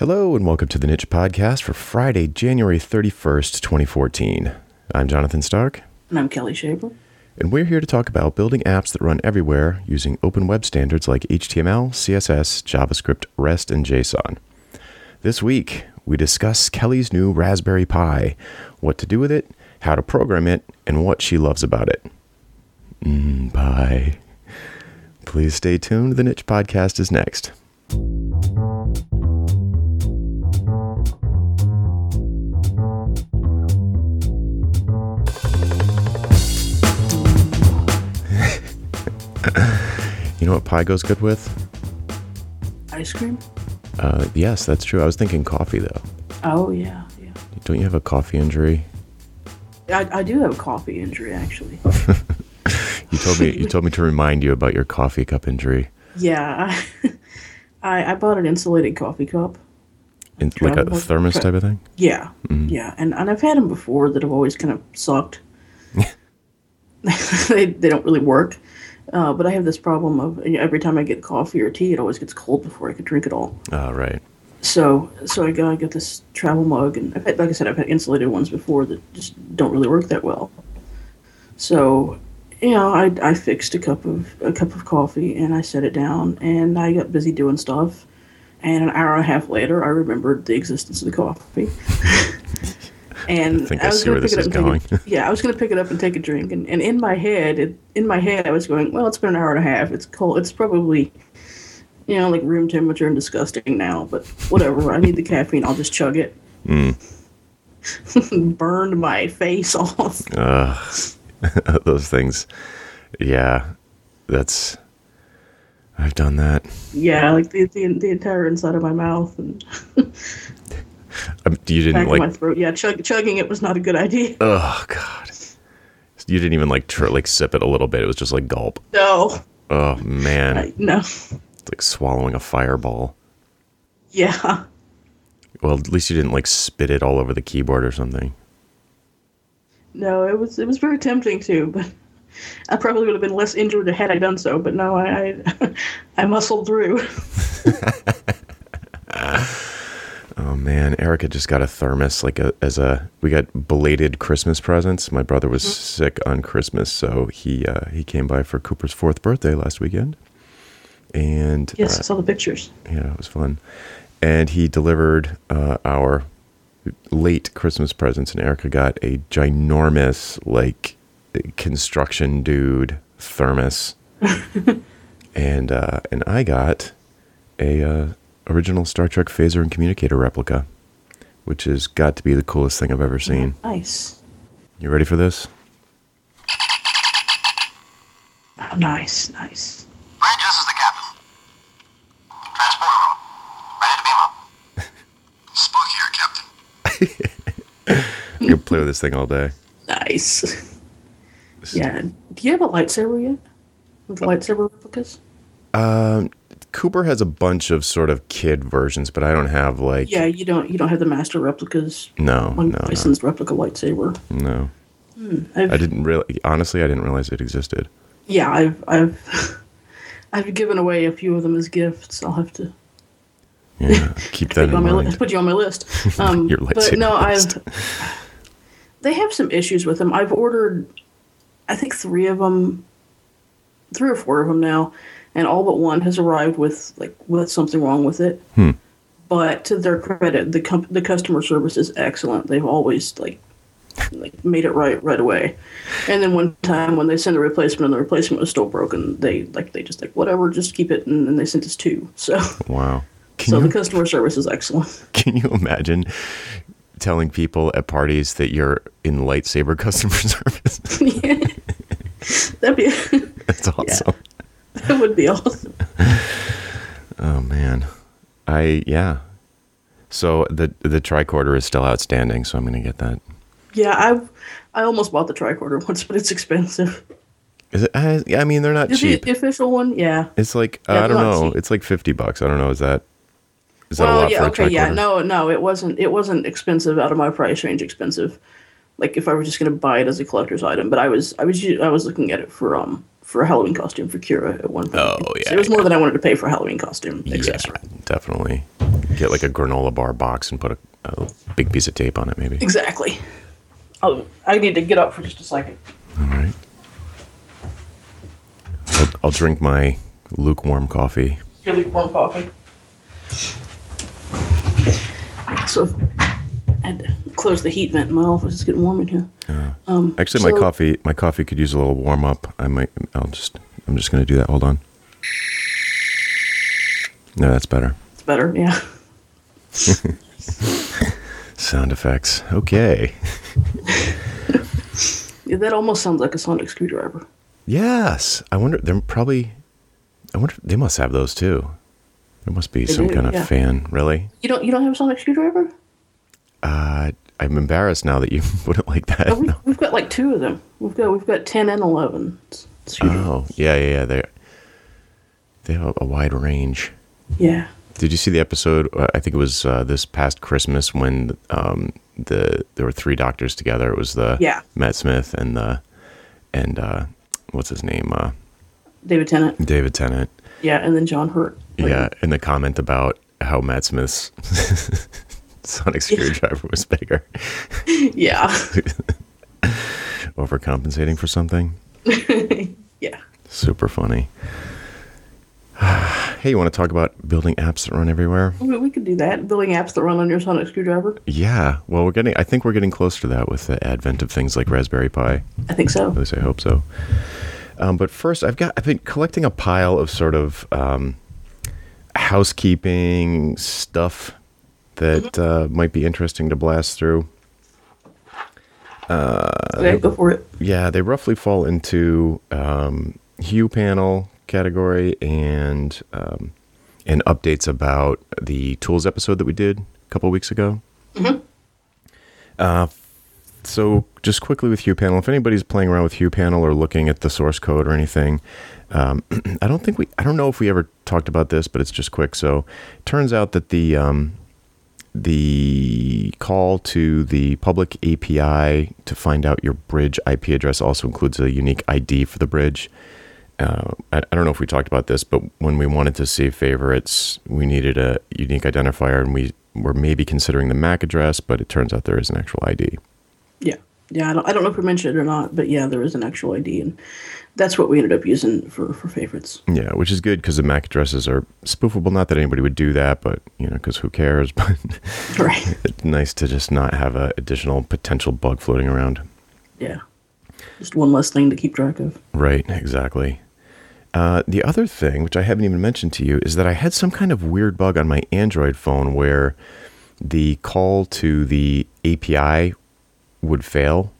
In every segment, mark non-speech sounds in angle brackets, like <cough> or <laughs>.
Hello, and welcome to the Niche Podcast for Friday, January 31st, 2014. I'm Jonathan Stark, And I'm Kelli Shaver. and we're here to talk about building apps that run everywhere using open web standards like HTML, CSS, JavaScript, REST, and JSON. This week, we discuss Kelli's new Raspberry Pi, what to do with it, how to program it, and what she loves about it. Mmm, Pi. Please stay tuned. The Niche Podcast is next. You know what pie goes good with? Ice cream? Uh, yes, that's true. I was thinking coffee though. Oh, yeah, yeah. Don't you have a coffee injury? I, I do have a coffee injury, actually. <laughs> You told me you told me to remind you about your coffee cup injury. yeah. <laughs> I, I bought an insulated coffee cup. In, like a thermos type of thing? Yeah, yeah. And, and I've had them before that have always kind of sucked. <laughs> they, they don't really work. Uh, but I have this problem of every time I get coffee or tea, it always gets cold before I can drink it all. Oh, right. So, so I got, I got this travel mug, and I've had, like I said, I've had insulated ones before that just don't really work that well. So, you know, I, I fixed a cup of a cup of coffee, and I set it down, and I got busy doing stuff. And an hour and a half later, I remembered the existence of the coffee. <laughs> and I think I was see where this it is up and take going. it- <laughs> yeah, I was gonna pick it up and take a drink, and, and in my head, it, in my head, I was going, well, it's been an hour and a half. It's cold. It's probably you know, like room temperature and disgusting now, but whatever. I need the caffeine. I'll just chug it. Mm. <laughs> Burned my face <laughs> off. Ugh. Those things. Yeah. That's I've done that. Yeah, like the, the the entire inside of my mouth and Um, you didn't back like my throat. Yeah, chug, chugging it was not a good idea. <laughs> Oh god. You didn't even like tr- like sip it a little bit. It was just like gulp. No, Oh man. I, no. It's like swallowing a fireball. Yeah, Well, at least you didn't like spit it all over the keyboard or something. no. It was it was very tempting too, but I probably would have been less injured had I done so. But no, I I, <laughs> I muscled through. <laughs> Oh man, Erica just got a thermos like a, as a we got belated Christmas presents. My brother was sick on Christmas, so he uh, he came by for Cooper's fourth birthday last weekend, and Yes, I uh, saw the pictures. yeah, it was fun. And he delivered uh, our late Christmas presents, and Erica got a ginormous like construction dude thermos, <laughs> and uh, and I got a uh, original Star Trek phaser and communicator replica, which has got to be the coolest thing I've ever seen. Nice. You ready for this? Oh, nice, nice. Bridge, this is the captain. Transport room. Ready to beam up. <laughs> Spock here, Captain. <laughs> You can play with this thing all day. Nice. Yeah. Do you have a lightsaber yet? With lightsaber replicas? Um, Cooper has a bunch of sort of kid versions, but I don't have like Yeah, you don't. You don't have the master replicas. no, One no, no, licensed replica lightsaber. no. I've, I didn't really, honestly, I didn't realize it existed. Yeah, I've I've <laughs> I've given away a few of them as gifts. I'll have to Yeah, keep <laughs> that you, on in my li- put you on my list. <laughs> Um, Your but lightsaber no, list. I've. They have some issues with them. I've ordered, I think three of them, three or four of them now, and all but one has arrived with like with something wrong with it. Hmm. But to their credit, the com- the customer service is excellent. They've always like like made it right right away. And then one time when they sent a replacement and the replacement was still broken, they like they just like whatever, just keep it, and then they sent us two. So Wow. <laughs> Can so you the customer service is excellent. <laughs> can you imagine telling people at parties that you're in lightsaber <laughs> customer service? That'd be That's awesome. That would be awesome. Oh man, I yeah. So the the tricorder is still outstanding, so I'm gonna get that. Yeah, I've I almost bought the tricorder once, but it's expensive. Is it? I, I mean, they're not Is cheap. it the official one? Yeah. It's like uh, Yeah, I don't know. cheap. It's like fifty bucks. I don't know. Is that is that a lot yeah, for a okay, yeah, no, no, it wasn't. It wasn't expensive out of my price range. Expensive, like if I were just gonna buy it as a collector's item. But I was, I was, I was looking at it for um for a Halloween costume for Kira at one point. Oh, So yeah, it was more than I wanted to pay for a Halloween costume accessory. Yeah, definitely. get like a granola bar box and put a, a big piece of tape on it, maybe. Exactly. Oh, I need to get up for just a second. All right. I'll, I'll drink my lukewarm coffee. Really warm coffee. So I had to close the heat vent in my office. It's getting warm in here. Um, Actually, my coffee my coffee could use a little warm up. I might. I'll just. I'm just gonna do that. Hold on. No, that's better. It's better, yeah. <laughs> Sound effects. Okay. yeah. <laughs> That almost sounds like a sonic screwdriver. Yes. I wonder. They're probably. I wonder. They must have those too. There must be some do, kind of yeah. fan. Really? You don't you don't have a sonic screwdriver? Uh, I'm embarrassed now that you <laughs> wouldn't like that. Oh, we, we've got like two of them. We've got we've got ten and eleven. Oh, yeah, yeah, yeah. They they have a wide range. Yeah. Did you see the episode? uh, I think it was uh, this past Christmas when um, the there were three doctors together. It was the Yeah. Matt Smith and the and uh, what's his name uh, David Tennant. David Tennant. Yeah, and then John Hurt. Like, Yeah, and the comment about how Matt Smith's <laughs> <laughs> sonic screwdriver was bigger, <laughs> Yeah. <laughs> overcompensating for something. yeah. Super funny. <sighs> hey, you want to talk about building apps that run everywhere? We, we could do that. Building apps that run on your sonic screwdriver. Yeah. Well, we're getting. I think we're getting close to that with the advent of things like Raspberry Pi. I think so. At least I hope so. Um, but first, I've got. I've been collecting a pile of sort of um, housekeeping stuff that uh, might be interesting to blast through. okay, go for it. Yeah, they roughly fall into um, Hue panel category and um, and updates about the tools episode that we did a couple weeks ago. Uh, so just quickly with Hue panel, if anybody's playing around with Hue panel or looking at the source code or anything, um, <clears throat> I don't think we. I don't know if we ever talked about this, but it's just quick. So it turns out that the um, the call to the public API to find out your bridge IP address also includes a unique ID for the bridge. Uh, I, I don't know if we talked about this, but when we wanted to save favorites, we needed a unique identifier, and we were maybe considering the MAC address, but it turns out there is an actual ID. Yeah. Yeah, I don't, I don't know if we mentioned it or not, but yeah, there is an actual ID, and that's what we ended up using for, for favorites. Yeah, which is good because the MAC addresses are spoofable. Not that anybody would do that, but you know, because who cares? <laughs> But Right. <laughs> it's nice to just not have a additional potential bug floating around. Yeah. Just one less thing to keep track of. Right, exactly. Uh, the other thing, which I haven't even mentioned to you, is that I had some kind of weird bug on my Android phone where the call to the API would fail.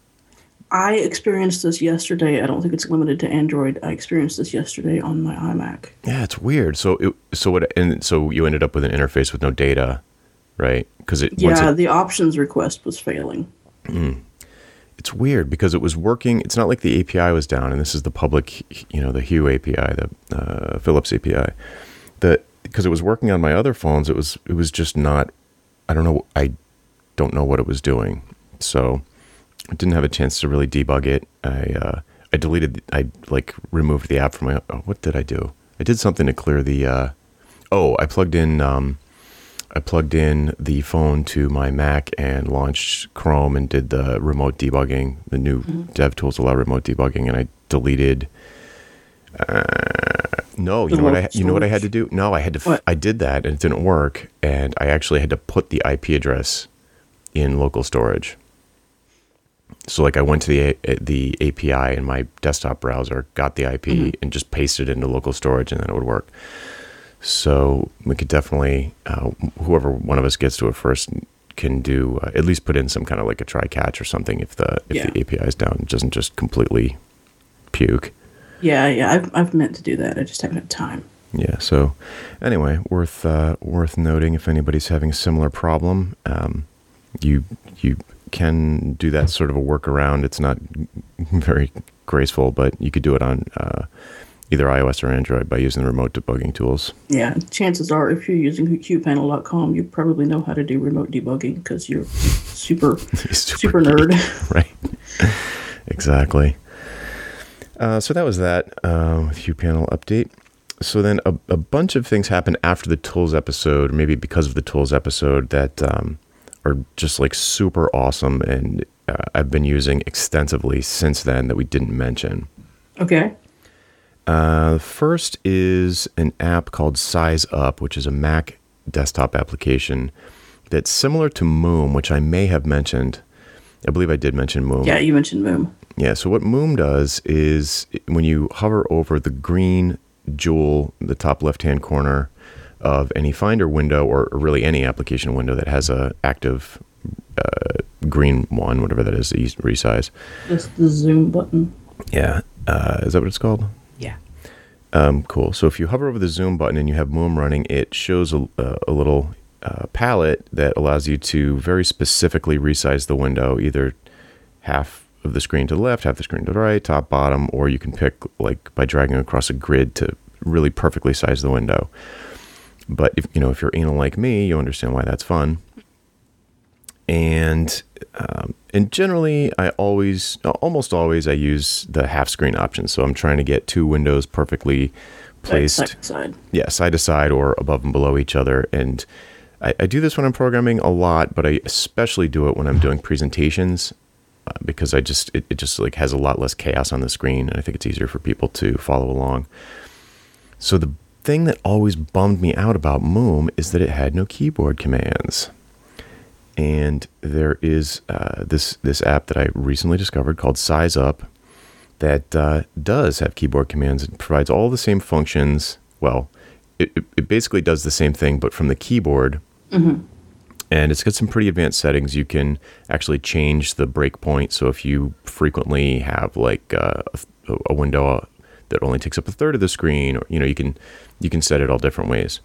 I experienced this yesterday. I don't think it's limited to Android. I experienced this yesterday on my iMac. Yeah, it's weird. So, it, so what? And so you ended up with an interface with no data, right? Because it Yeah, it, the options request was failing. it's weird because it was working. It's not like the API was down, and this is the public, you know, the Hue API, the uh, Philips API. The because it was working on my other phones, it was it was just not. I don't know. I don't know what it was doing, so I didn't have a chance to really debug it. I uh, I deleted. I like removed the app from my. Oh, what did I do? I did something to clear the. Uh, oh, I plugged in. Um, I plugged in the phone to my Mac and launched Chrome and did the remote debugging. The new dev tools allow remote debugging, and I deleted. Uh, no, you know what I local you know what I had to do? No, I had to. What? I did that and it didn't work, and I actually had to put the IP address in local storage. So like I went to the A- the API in my desktop browser, got the IP, Mm-hmm. and just pasted it into local storage, and then it would work. So we could definitely, uh, whoever one of us gets to it first, can do uh, at least put in some kind of like a try catch or something if the if Yeah. the API is down, it doesn't just completely puke. Yeah, yeah, I've, I've meant to do that. I just haven't had time. Yeah. So anyway, worth uh, worth noting if anybody's having a similar problem, um, you you can do that sort of a workaround. It's not <laughs> very graceful, but you could do it on uh, either iOS or Android by using the remote debugging tools. Yeah, chances are if you're using HuePanel.com, you probably know how to do remote debugging because <laughs> you're super, super, nerd. <laughs> right. exactly. Uh, so that was that uh, with Hue panel update. so then a, a bunch of things happened after the tools episode, maybe because of the tools episode, that um, are just like super awesome, and uh, I've been using extensively since then that we didn't mention. Okay. Uh, first is an app called Size Up, which is a Mac desktop application that's similar to Moom, which I may have mentioned. I believe I did mention Moom. Yeah, you mentioned Moom. Yeah, so what Moom does is when you hover over the green jewel, the top left hand corner of any Finder window, or really any application window that has a active uh, green one, whatever that is, that you resize. Just the zoom button. Yeah, uh, is that what it's called? Yeah. Um, cool. So if you hover over the zoom button and you have Moom running, it shows a, a little uh, palette that allows you to very specifically resize the window, either half of the screen to the left, half the screen to the right, top, bottom, or you can pick like by dragging across a grid to really perfectly size the window. But if you know if you're anal like me, you understand why that's fun. And um, and generally, I always, almost always, I use the half screen option. So I'm trying to get two windows perfectly placed, Side, side, side. yeah, side to side or above and below each other. And I, I do this when I'm programming a lot, but I especially do it when I'm doing presentations uh, because I just it, it just like has a lot less chaos on the screen, and I think it's easier for people to follow along. So the thing that always bummed me out about Moom is that it had no keyboard commands. And there is uh, this this app that I recently discovered called Size Up that uh, does have keyboard commands and provides all the same functions. Well, it, it- basically does the same thing, but from the keyboard. And it's got some pretty advanced settings. You can actually change the breakpoint. So if you frequently have like uh, a, a window that only takes up a third of the screen, or you know, you can you can set it all different ways.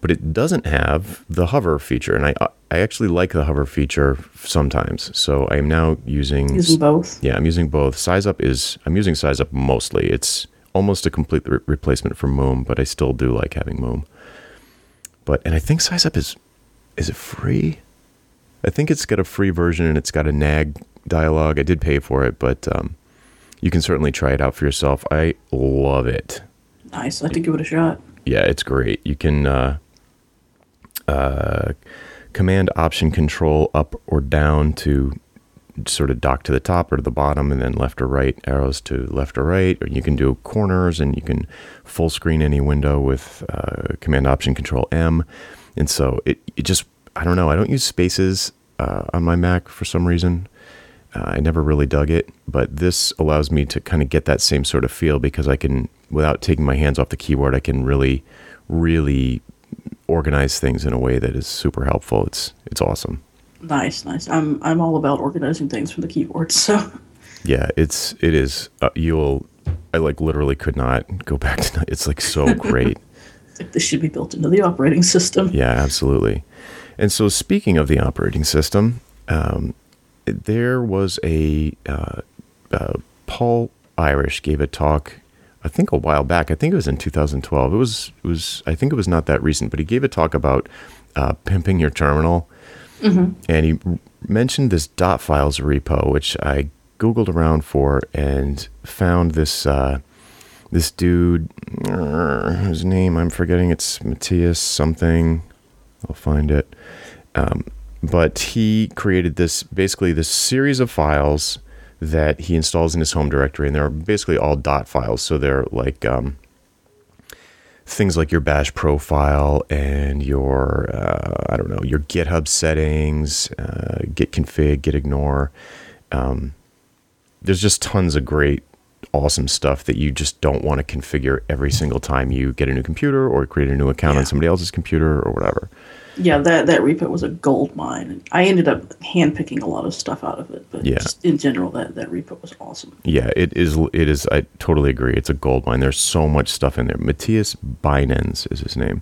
But it doesn't have the hover feature, and I I actually like the hover feature sometimes. So I am now using Using both. yeah, I'm using both. Size Up is I'm using Size Up mostly. It's almost a complete re- replacement for Moom, but I still do like having Moom. But and I think Size Up is is it free? I think it's got a free version and it's got a nag dialogue. I did pay for it, but um, you can certainly try it out for yourself. I love it. Nice. I have to give it a shot. Yeah, it's great. You can uh, uh, command option control up or down to sort of dock to the top or to the bottom, and then left or right arrows to left or right. Or you can do corners, and you can full screen any window with uh, command option control M. And so it, it just I don't know. I don't use spaces uh, on my Mac for some reason. Uh, I never really dug it, but this allows me to kind of get that same sort of feel because I can, without taking my hands off the keyboard, I can really, really organize things in a way that is super helpful. It's it's awesome. Nice, nice. I'm I'm all about organizing things from the keyboard. <laughs> So Yeah, it's it is. Uh, you'll, I like literally could not go back to. It's like so <laughs> great. this should be built into the operating system. Yeah, absolutely. And so, speaking of the operating system, um, there was a uh, uh, Paul Irish gave a talk. I think a while back. I think it was in 2012. It was it was. I think it was not that recent, but he gave a talk about uh, pimping your terminal, and he mentioned this dot files repo, which I googled around for and found this. Uh, this dude, uh, his name I'm forgetting. It's Mathias something. I'll find it. Um, but he created this basically this series of files that he installs in his home directory, and they're basically all dot files. So they're like um, things like your Bash profile and your uh, I don't know your GitHub settings, uh, git config, git ignore. Um, there's just tons of great awesome stuff that you just don't want to configure every single time you get a new computer or create a new account on somebody else's computer or whatever. Yeah, that that repo was a gold mine. I ended up handpicking a lot of stuff out of it, but Yeah. just in general, that that repo was awesome. Yeah, it is. It is. I totally agree. It's a gold mine. There's so much stuff in there. Mathias Bynens is his name,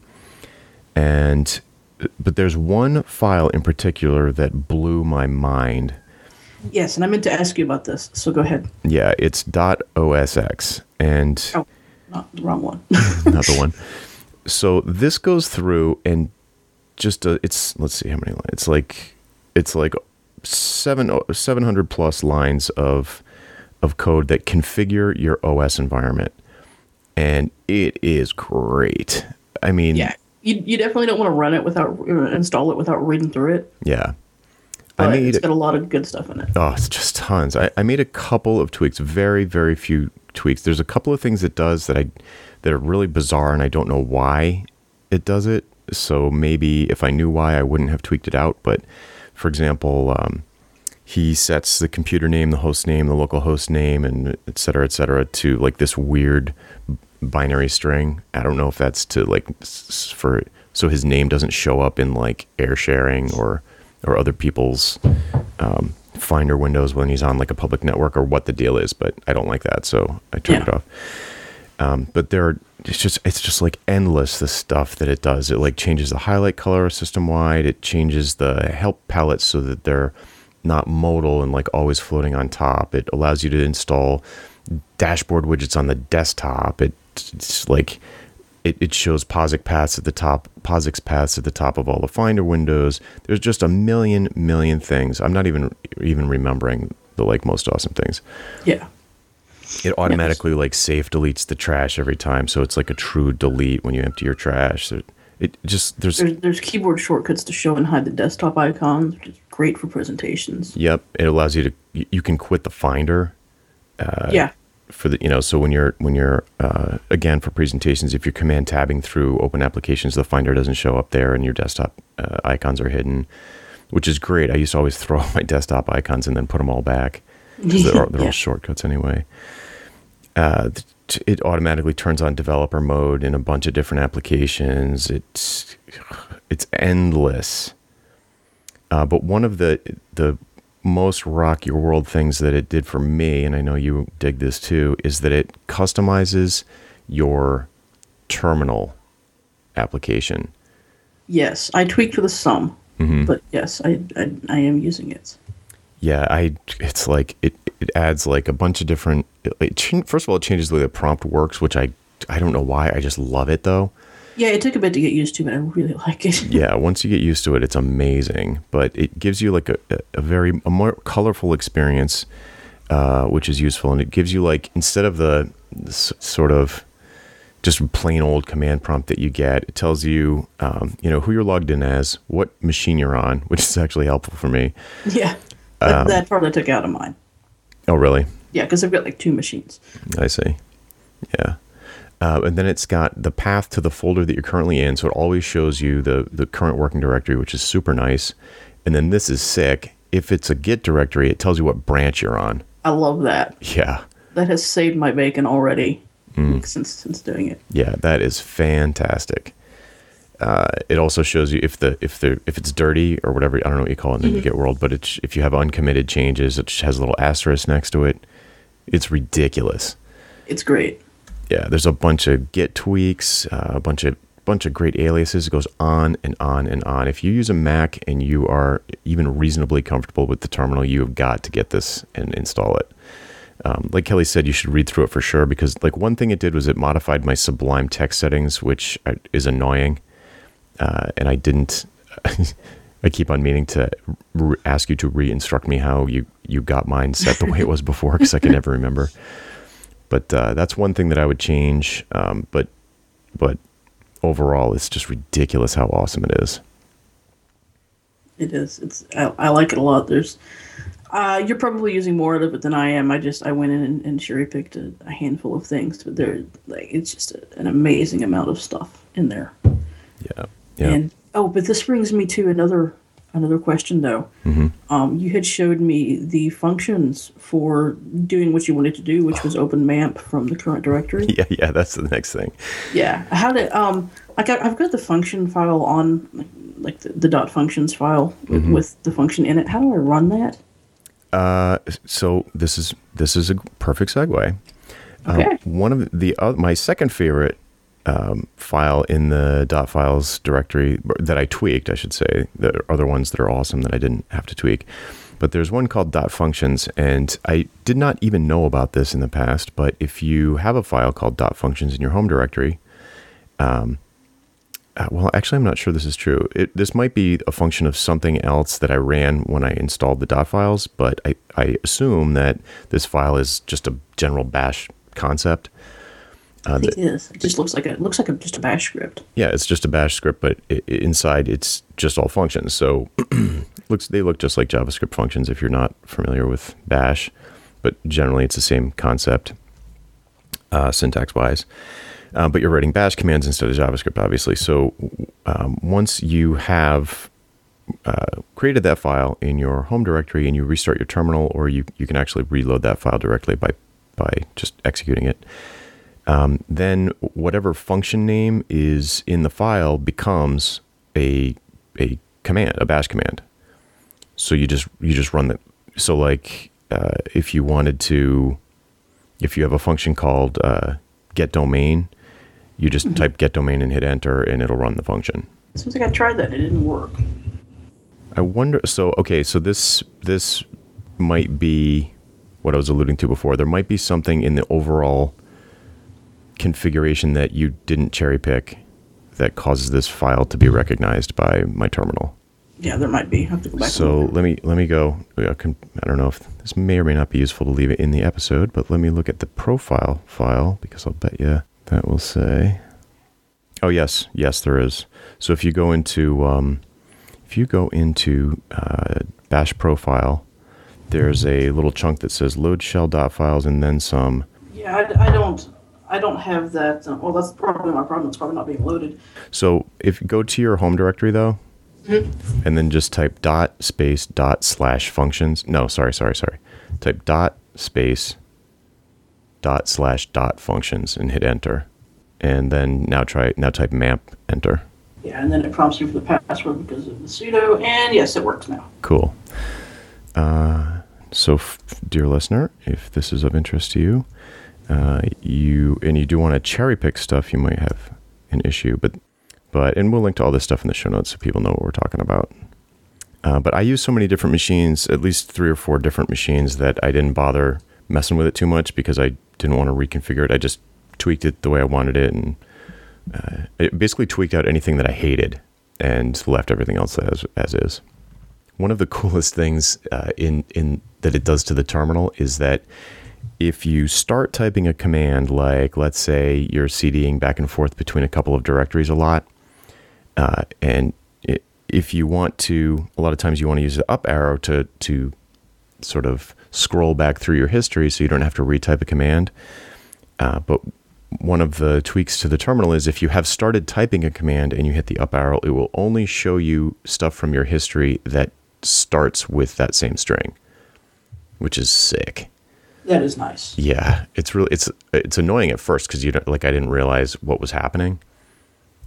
and but there's one file in particular that blew my mind. Yes, and I meant to ask you about this, so go ahead. Yeah, it's dot .osx, and Oh, not the wrong one. <laughs> not the <laughs> one. So this goes through and just uh it's let's see how many lines. It's like it's like seven seven hundred plus lines of of code that configure your OS environment. and it is great. I mean, Yeah, you, you definitely don't want to run it without install it without reading through it. yeah. But I made it's got a lot of good stuff in it. Oh, it's just tons. I, I made a couple of tweaks, very, very few tweaks. There's a couple of things it does that I that are really bizarre, and I don't know why it does it. So maybe if I knew why, I wouldn't have tweaked it out. But for example, um, he sets the computer name, the host name, the local host name, and et cetera, et cetera, to like this weird binary string. I don't know if that's to like for so his name doesn't show up in like air sharing or or other people's um, Finder windows when he's on like a public network or what the deal is. But I don't like that, so I turned it off. Um, but there, are, it's just it's just like endless the stuff that it does. It like changes the highlight color system wide. It changes the help palettes so that they're not modal and like always floating on top. It allows you to install dashboard widgets on the desktop. It, it's like it, it shows POSIX paths at the top, POSIX paths at the top of all the Finder windows. There's just a million, million things. I'm not even even remembering the like most awesome things. Yeah, It automatically like safe deletes the trash every time, so it's like a true delete when you empty your trash. So it just there's there's there's keyboard shortcuts to show and hide the desktop icons, which is great for presentations. yep. It allows you to you- can quit the Finder yeah, for the you know so when you're when you're uh, again for presentations if you're command tabbing through open applications the finder doesn't show up there and your desktop uh, icons are hidden which is great i used to always <laughs> throw my desktop icons and then put them all back 'cause they're, all- they're <laughs> Yeah. all shortcuts anyway uh, it automatically turns on developer mode in a bunch of different applications it's it's endless uh, but one of the the most rock your world things that it did for me, and I know you dig this too, is that it customizes your terminal application. yes, I tweaked for the sum, Mm-hmm. but yes, I, I I am using it. Yeah, I it's like it it adds like a bunch of different. It, first of all, it changes the way the prompt works, which I I don't know why. I just love it though. Yeah, it took a bit to get used to, but I really <laughs> like it. yeah once you get used to it it's amazing but it gives you like a, a, very a more colorful experience uh, which is useful and it gives you like instead of the s- sort of just plain old command prompt that you get it tells you um, you know who you're logged in as what machine you're on which is actually helpful for me Yeah, Um, that, that part I took out of mine. Oh really Yeah, because I've got like two machines. I see. Yeah. Uh, and then it's got the path to the folder that you're currently in. So it always shows you the, the current working directory, which is super nice. And then this is sick. If it's a Git directory, it tells you what branch you're on. I love that. Yeah. That has saved my bacon already Mm. since since doing it. Yeah, that is fantastic. Uh, it also shows you if the if the if it's dirty or whatever I don't know what you call it in the Git world, but it's if you have uncommitted changes, it has a little asterisk next to it. It's ridiculous. It's great. yeah, there's a bunch of Git tweaks, uh, a bunch of bunch of great aliases. It goes on and on and on. If you use a Mac and you are even reasonably comfortable with the terminal, you have got to get this and install it. Um, like Kelli said, you should read through it for sure because like one thing it did was it modified my Sublime text settings, which is annoying, uh, and I didn't. <laughs> I keep on meaning to re- ask you to re-instruct me how you you got mine set the way it was before because I can never remember. But uh, that's one thing that I would change. Um, but but overall, it's just ridiculous how awesome it is. It is. It's. I, I like it a lot. There's. Uh, you're probably using more of it than I am. I just I went in and, and cherry picked a, a handful of things, but there like it's just a, an amazing amount of stuff in there. Yeah, yeah, And oh, but this brings me to another another question though. Mm-hmm. Um, you had showed me the functions for doing what you wanted to do, which was open MAMP from the current directory. <laughs> yeah, yeah. That's the next thing. Yeah. How did um I got I've got the function file on like, like the, the dot functions file with, Mm-hmm. with the function in it. How do I run that? Uh, so this is this is a perfect segue. Um, Okay. one of the uh, my second favorite um, file in the dot files directory that I tweaked, I should say. There are other ones that are awesome that I didn't have to tweak, but there's one called dot functions, and I did not even know about this in the past. But if you have a file called dot functions in your home directory, uh, well, actually, I'm not sure this is true. It, this might be a function of something else that I ran when I installed the dot files, but I, I assume that this file is just a general bash concept. Think it is. It just looks like a it looks like a, just a bash script. Yeah, it's just a bash script, but i i- inside it's just all functions. So <clears throat> looks they look just like JavaScript functions if you're not familiar with bash, but generally it's the same concept, uh, syntax wise. Uh, but you're writing bash commands instead of JavaScript, obviously. So um, once you have uh, created that file in your home directory and you restart your terminal, or you, you can actually reload that file directly by by just executing it um, then whatever function name is in the file becomes a a command, a bash command. So you just you just run that. So like uh, if you wanted to, if you have a function called uh, get domain, you just type get domain and hit enter, and it'll run the function. Seems like I tried that. It didn't work. I wonder. So okay, so this this might be what I was alluding to before. There might be something in the overall configuration that you didn't cherry pick that causes this file to be recognized by my terminal. Yeah, there might be. I have to go back. So let me let me go. I, can, I don't know if this may or may not be useful to leave it in the episode, but let me look at the profile file because I'll bet you that will say. Oh yes, yes there is. So if you go into um, if you go into uh, Bash profile, there's a little chunk that says load shell dot files and then some. yeah, I, I don't. I don't have that. Well, that's probably my problem. It's probably not being loaded. So if you go to your home directory though, and then just type dot space dot slash functions. No, sorry, sorry, sorry. Type dot space dot slash dot functions and hit enter. And then now try now type map enter. Yeah, and then it prompts you for the password because of the sudo, and yes, it works now. Cool. Uh, so, f- dear listener, if this is of interest to you, uh, you and you do want to cherry pick stuff, you might have an issue. But, but, and we'll link to all this stuff in the show notes so people know what we're talking about. Uh, but I use so many different machines, at least three or four different machines, that I didn't bother messing with it too much because I didn't want to reconfigure it. I just tweaked it the way I wanted it, and uh, it basically tweaked out anything that I hated and left everything else as as is. One of the <laughs> coolest things uh, in in that it does to the terminal is that if you start typing a command, like let's say you're CDing back and forth between a couple of directories a lot, uh, and it, if you want to, a lot of times you want to use the up arrow to to sort of scroll back through your history, so you don't have to retype a command. Uh, but one of the tweaks to the terminal is if you have started typing a command and you hit the up arrow, it will only show you stuff from your history that starts with that same string, which is sick. That is nice. Yeah, it's really it's it's annoying at first because you don't like I didn't realize what was happening.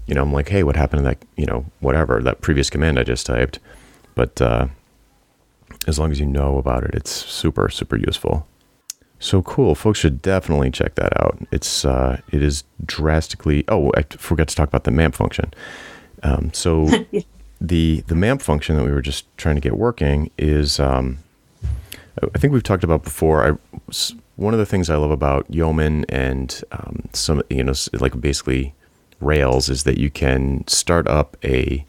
You know, I'm like, hey, what happened to that? You know, whatever that previous command I just typed. But uh, as long as you know about it, it's super super useful. So cool, folks should definitely check that out. It's uh, it is drastically. Oh, I forgot to talk about the MAMP function. Um, so <laughs> the the MAMP function that we were just trying to get working is. Um, I think we've talked about before. I, one of the things I love about Yeoman and um, some, you know, like basically Rails is that you can start up a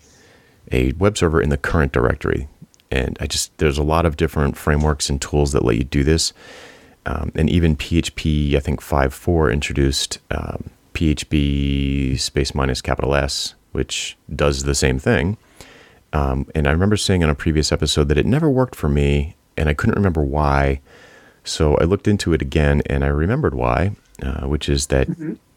a web server in the current directory, and I just there's a lot of different frameworks and tools that let you do this, um, and even PHP I think 5.4 introduced um, PHP space minus capital S, which does the same thing. Um, and I remember saying in a previous episode that it never worked for me, and I couldn't remember why. So I looked into it again, and I remembered why, uh, which is that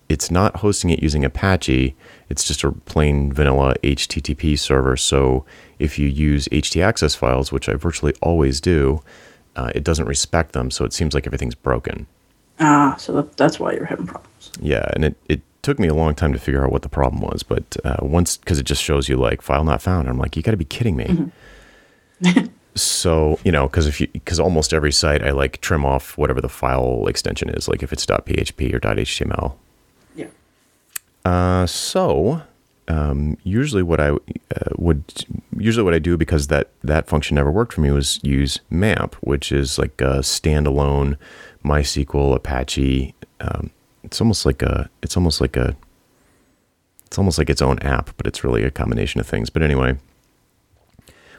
it's not hosting it using Apache. It's just a plain vanilla HTTP server. So if you use htaccess files, which I virtually always do, uh, it doesn't respect them. So it seems like everything's broken. Ah, so that, that's why you're having problems. Yeah, and it, it took me a long time to figure out what the problem was, but uh, once because it just shows you like file not found. I'm like, you got to be kidding me. <laughs> so you know, because if you because almost every site I like trim off whatever the file extension is, like if it's .php or .html. Yeah. Uh, so um, usually what I uh, would usually what I do because that that function never worked for me was use MAMP, which is like a standalone MySQL Apache. Um, it's almost like a it's almost like a it's almost like its own app, but it's really a combination of things. But anyway,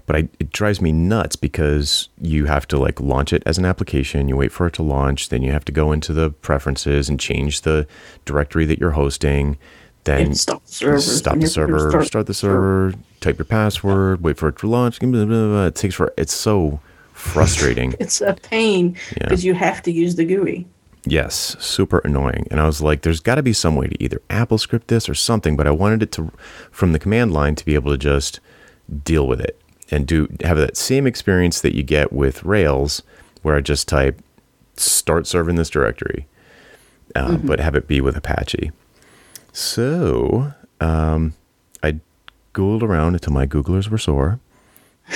but I, it drives me nuts because you have to like launch it as an application. You wait for it to launch, then you have to go into the preferences and change the directory that you're hosting. Then stop the server. stop the you have to server, restart start the server, type your password, wait for it to launch. Blah, blah, blah. It takes for it's so frustrating. <laughs> It's a pain Yeah. because you have to use the GUI. Yes, super annoying. And I was like, there's got to be some way to either Apple script this or something, but I wanted it to, from the command line, to be able to just deal with it and do have that same experience that you get with Rails, where I just type start serving this directory, uh, but have it be with Apache. So um, I Googled around until my Googlers were sore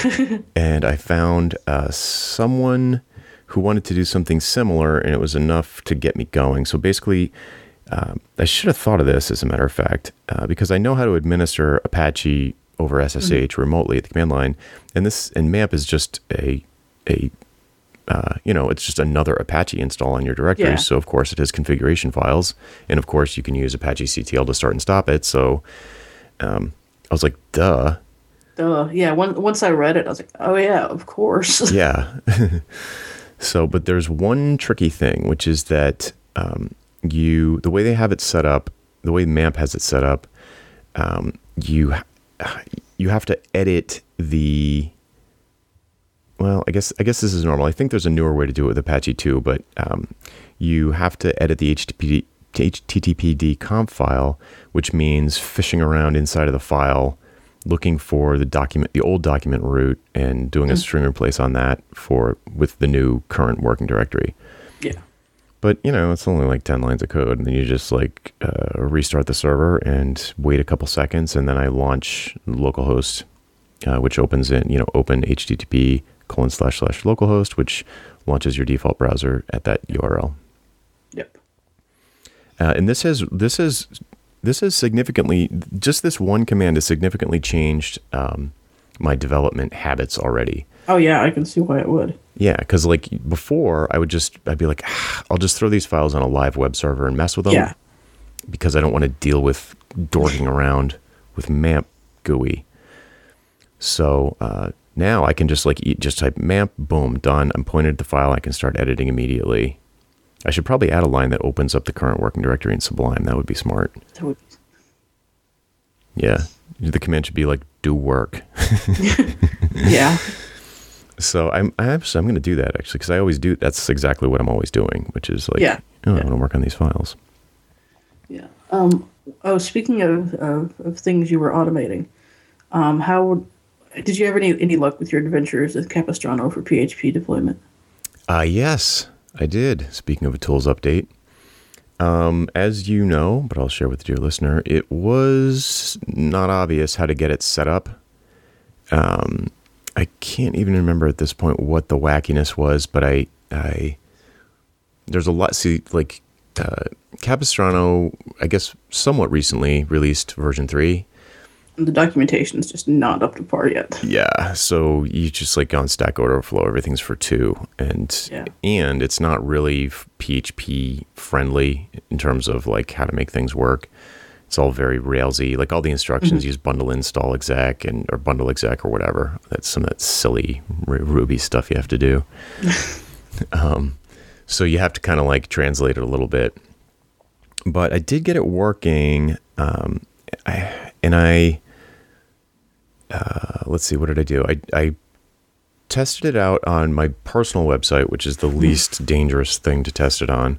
<laughs> and I found uh, someone who wanted to do something similar, and it was enough to get me going. So basically, um, I should have thought of this, as a matter of fact, uh, because I know how to administer Apache over SSH remotely at the command line, and this and MAMP is just a a uh, you know, it's just another Apache install on your directory. Yeah. So of course it has configuration files, and of course you can use Apache CTL to start and stop it. So um, I was like, duh. Duh. Yeah. Once I read it, I was like, oh yeah, of course. <laughs> yeah. <laughs> so, but there's one tricky thing, which is that um, you, the way they have it set up, the way MAMP has it set up, um, you you have to edit the. Well, I guess I guess this is normal. I think there's a newer way to do it with Apache too, but um, you have to edit the HTTP HTTPD conf file, which means fishing around inside of the file looking for the document the old document root and doing a string replace on that for with the new current working directory. But you know it's only like 10 lines of code and then you just like uh, restart the server and wait a couple seconds and then i launch localhost uh, which opens in you know open http colon slash slash localhost which launches your default browser at that url Yep. uh, and this has this is this has significantly just this one command has significantly changed um, my development habits already. Oh yeah, I can see why it would. Yeah, because like before, I would just I'd be like, "Ah, I'll just throw these files on a live web server and mess with them. Yeah. Because I don't want to deal with dorking around with MAMP GUI. So uh, now I can just like just type MAMP, boom, done. I'm pointed at the file. I can start editing immediately. I should probably add a line that opens up the current working directory in Sublime. That would be smart. That would Yeah. The command should be like do work. <laughs> <laughs> yeah. So I'm I actually, I'm going to do that actually because I always do. That's exactly what I'm always doing, which is like, Yeah. oh, I Yeah. want to work on these files. Yeah. Um. Oh, speaking of, of, of things you were automating, um, how did you have any any luck with your adventures with Capistrano for PHP deployment? Uh, yes, I did. Speaking of a tools update, um, as you know, but I'll share with the dear listener, it was not obvious how to get it set up. Um, I can't even remember at this point what the wackiness was, but I, I, there's a lot. See, like, uh, Capistrano, I guess, somewhat recently released version three. The documentation is just not up to par yet. Yeah, so you just like on Stack Overflow, everything's for two, and Yeah. and it's not really PHP friendly in terms of like how to make things work. It's all very Railsy. Like all the instructions use bundle install exec and or bundle exec or whatever. That's some of that silly R- Ruby stuff you have to do. <laughs> um, so you have to kind of like translate it a little bit. But I did get it working, um, I, and I uh, let's see, what did I do? I, I tested it out on my personal website, which is the least dangerous thing to test it on,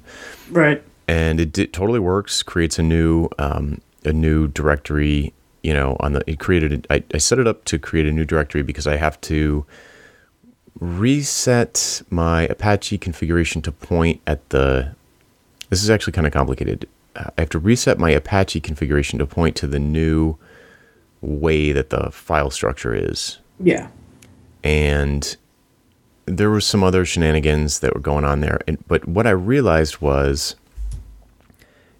Right. And it totally works. Creates a new um, a new directory. You know, on the it created. I, I set it up to create a new directory because I have to reset my Apache configuration to point at the. This is actually kind of complicated. I have to reset my Apache configuration to point to the new way that the file structure is. Yeah. And there was some other shenanigans that were going on there. And, but what I realized was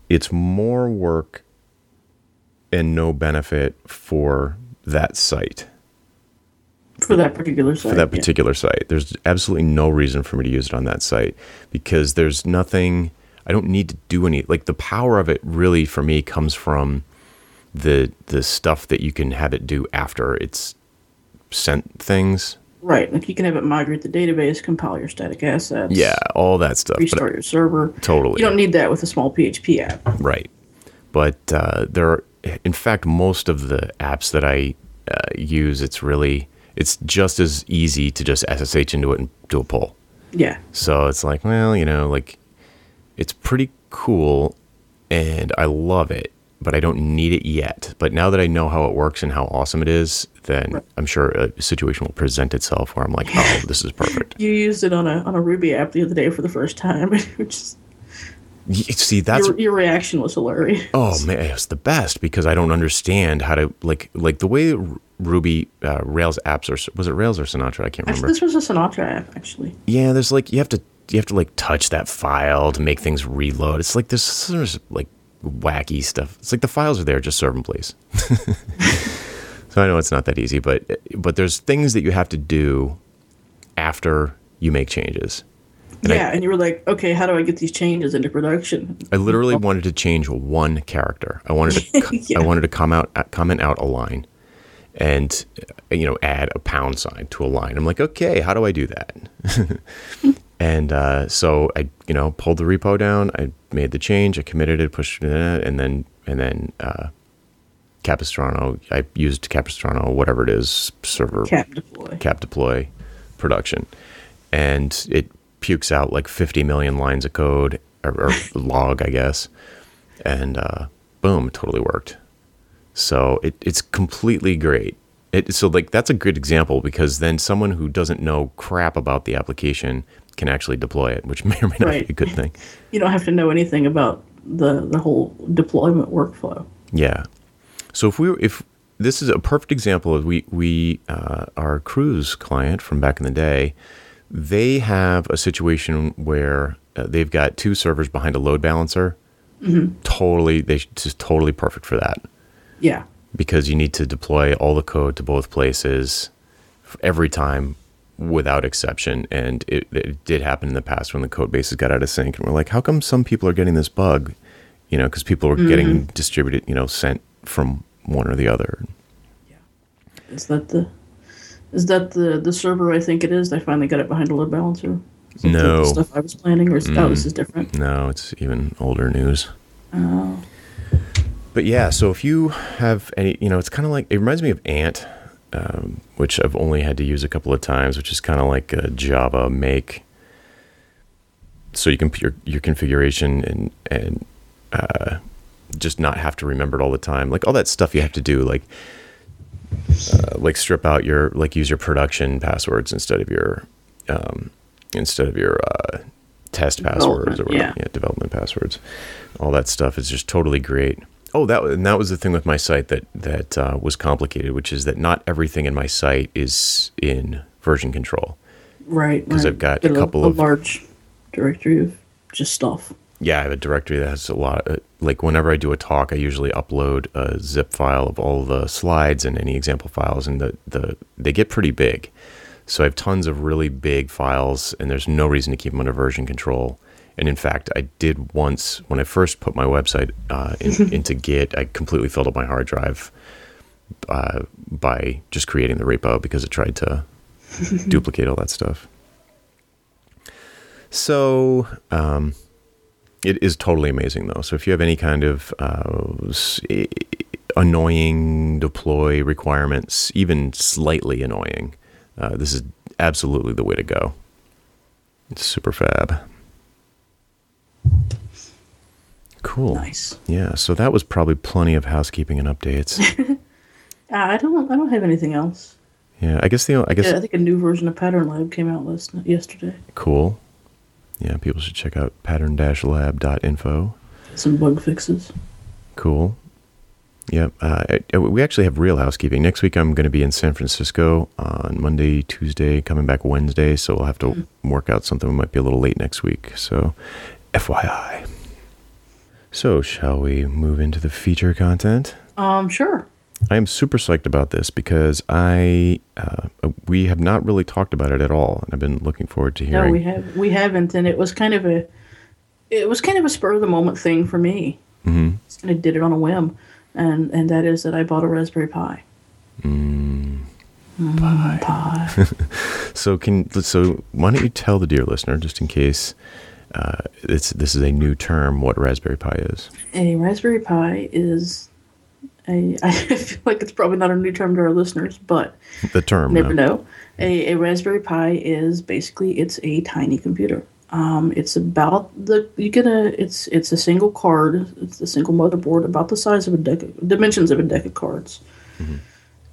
it's more work and no benefit for that site For that particular site. for that yeah. particular site. There's absolutely no reason for me to use it on that site because there's nothing. I don't need to do any. Like the power of it really for me comes from the the stuff that you can have it do after it's sent things. Right. Like you can have it migrate the database, compile your static assets. Yeah, all that stuff. Restart your server. Totally. You don't need that with a small PHP app. Right. But uh, there are, in fact, most of the apps that I uh, use, it's really, it's just as easy to just SSH into it and do a pull. Yeah. So it's like, well, you know, like it's pretty cool and I love it, but I don't need it yet. But now that I know how it works and how awesome it is, then Right. I'm sure a situation will present itself where I'm like, oh, <laughs> this is perfect. You used it on a on a Ruby app the other day for the first time, <laughs> which is, See, that's your, your reaction was hilarious. Oh man, it's the best because I don't understand how to like like the way Ruby uh, Rails apps or Was it Rails or Sinatra? I can't Actually, remember. this was a Sinatra app, actually. Yeah, there's like you have to you have to like touch that file to make things reload. It's like this there's like wacky stuff. It's like the files are there, just serve them, please. <laughs> so I know it's not that easy, but but there's things that you have to do after you make changes. And I- yeah, and you were like, okay, how do I get these changes into production? I literally wanted to change one character. I wanted to <laughs> Yeah. I wanted to come out comment out a line and you know add a pound sign to a line. I'm like, "Okay, how do I do that?" <laughs> and uh, so I you know pulled the repo down, I made the change, I committed it, pushed it in, and then and then uh Capistrano, I used Capistrano whatever it is server Cap deploy. cap deploy production. And it pukes out like 50 million lines of code or, or <laughs> log i guess. And uh, boom totally worked. So it, it's completely great. It, so like that's a good example because then someone who doesn't know crap about the application can actually deploy it which <laughs> may or may not Right. be a good thing <laughs> You don't have to know anything about the the whole deployment workflow. Yeah. So if we were, if this is a perfect example of we we uh, our cruise client from back in the day, they have a situation where uh, they've got two servers behind a load balancer. Totally, they just totally perfect for that Yeah. because you need to deploy all the code to both places every time without exception. And it, it did happen in the past when the code bases got out of sync. And we're like, how come some people are getting this bug? You know, because people are mm-hmm. getting distributed, you know, sent from one or the other. Yeah. Is that the is that the the server I think it is? I finally got it behind a load balancer. Is No. the stuff I was planning, or is, oh, this is different. No, it's even older news. Oh, But yeah, so if you have any, you know, it's kind of like it reminds me of Ant, um, which I've only had to use a couple of times, which is kind of like a Java make. So you can put your your configuration and and uh, just not have to remember it all the time, like all that stuff you have to do, like uh, like strip out your like use your production passwords instead of your um, instead of your uh, test passwords or yeah. yeah, development passwords. All that stuff is just totally great. Oh, that and that was the thing with my site that that uh, was complicated, which is that not everything in my site is in version control. right. 'Cause right. Because I've got a couple a of- large directory of just stuff. Yeah, I have a directory that has a lot. uh like whenever I do a talk, I usually upload a zip file of all the slides and any example files, and the the they get pretty big. So I have tons of really big files, and there's no reason to keep them under version control. And in fact, I did once when I first put my website uh, in, <laughs> into Git. I completely filled up my hard drive uh, by just creating the repo because it tried to <laughs> duplicate all that stuff. So um, it is totally amazing, though. So if you have any kind of uh, annoying deploy requirements, even slightly annoying, uh, this is absolutely the way to go. It's super fab. Cool. Nice. Yeah. So that was probably plenty of housekeeping and updates. <laughs> Uh, I don't. I don't have anything else. yeah. I guess the I guess Yeah, I think a new version of Pattern Lab came out last yesterday. cool. Yeah. People should check out pattern-lab.info. Some bug fixes. Cool. Yep. Uh, we actually have real housekeeping. Next week, I'm going to be in San Francisco on Monday, Tuesday, coming back Wednesday. So we'll have to work out something. We might be a little late next week. So, FYI. So, shall we move into the feature content? Um, sure. I am super psyched about this because I uh, we have not really talked about it at all, and I've been looking forward to hearing. No, we have. We haven't, and it was kind of a. It was kind of a spur of the moment thing for me. Mhm. Just kind of did it on a whim, and and that is that I bought a Raspberry Pi. Pie. <laughs> So can so why don't you tell the dear listener, just in case uh, it's this is a new term, what Raspberry Pi is? a Raspberry Pi is a. <laughs> I feel like it's probably not a new term to our listeners, but The term. never no. know. A, a Raspberry Pi is basically it's a tiny computer. Um, it's about the you get a it's it's a single card. It's a single motherboard about the size of a deck of, dimensions of a deck of cards.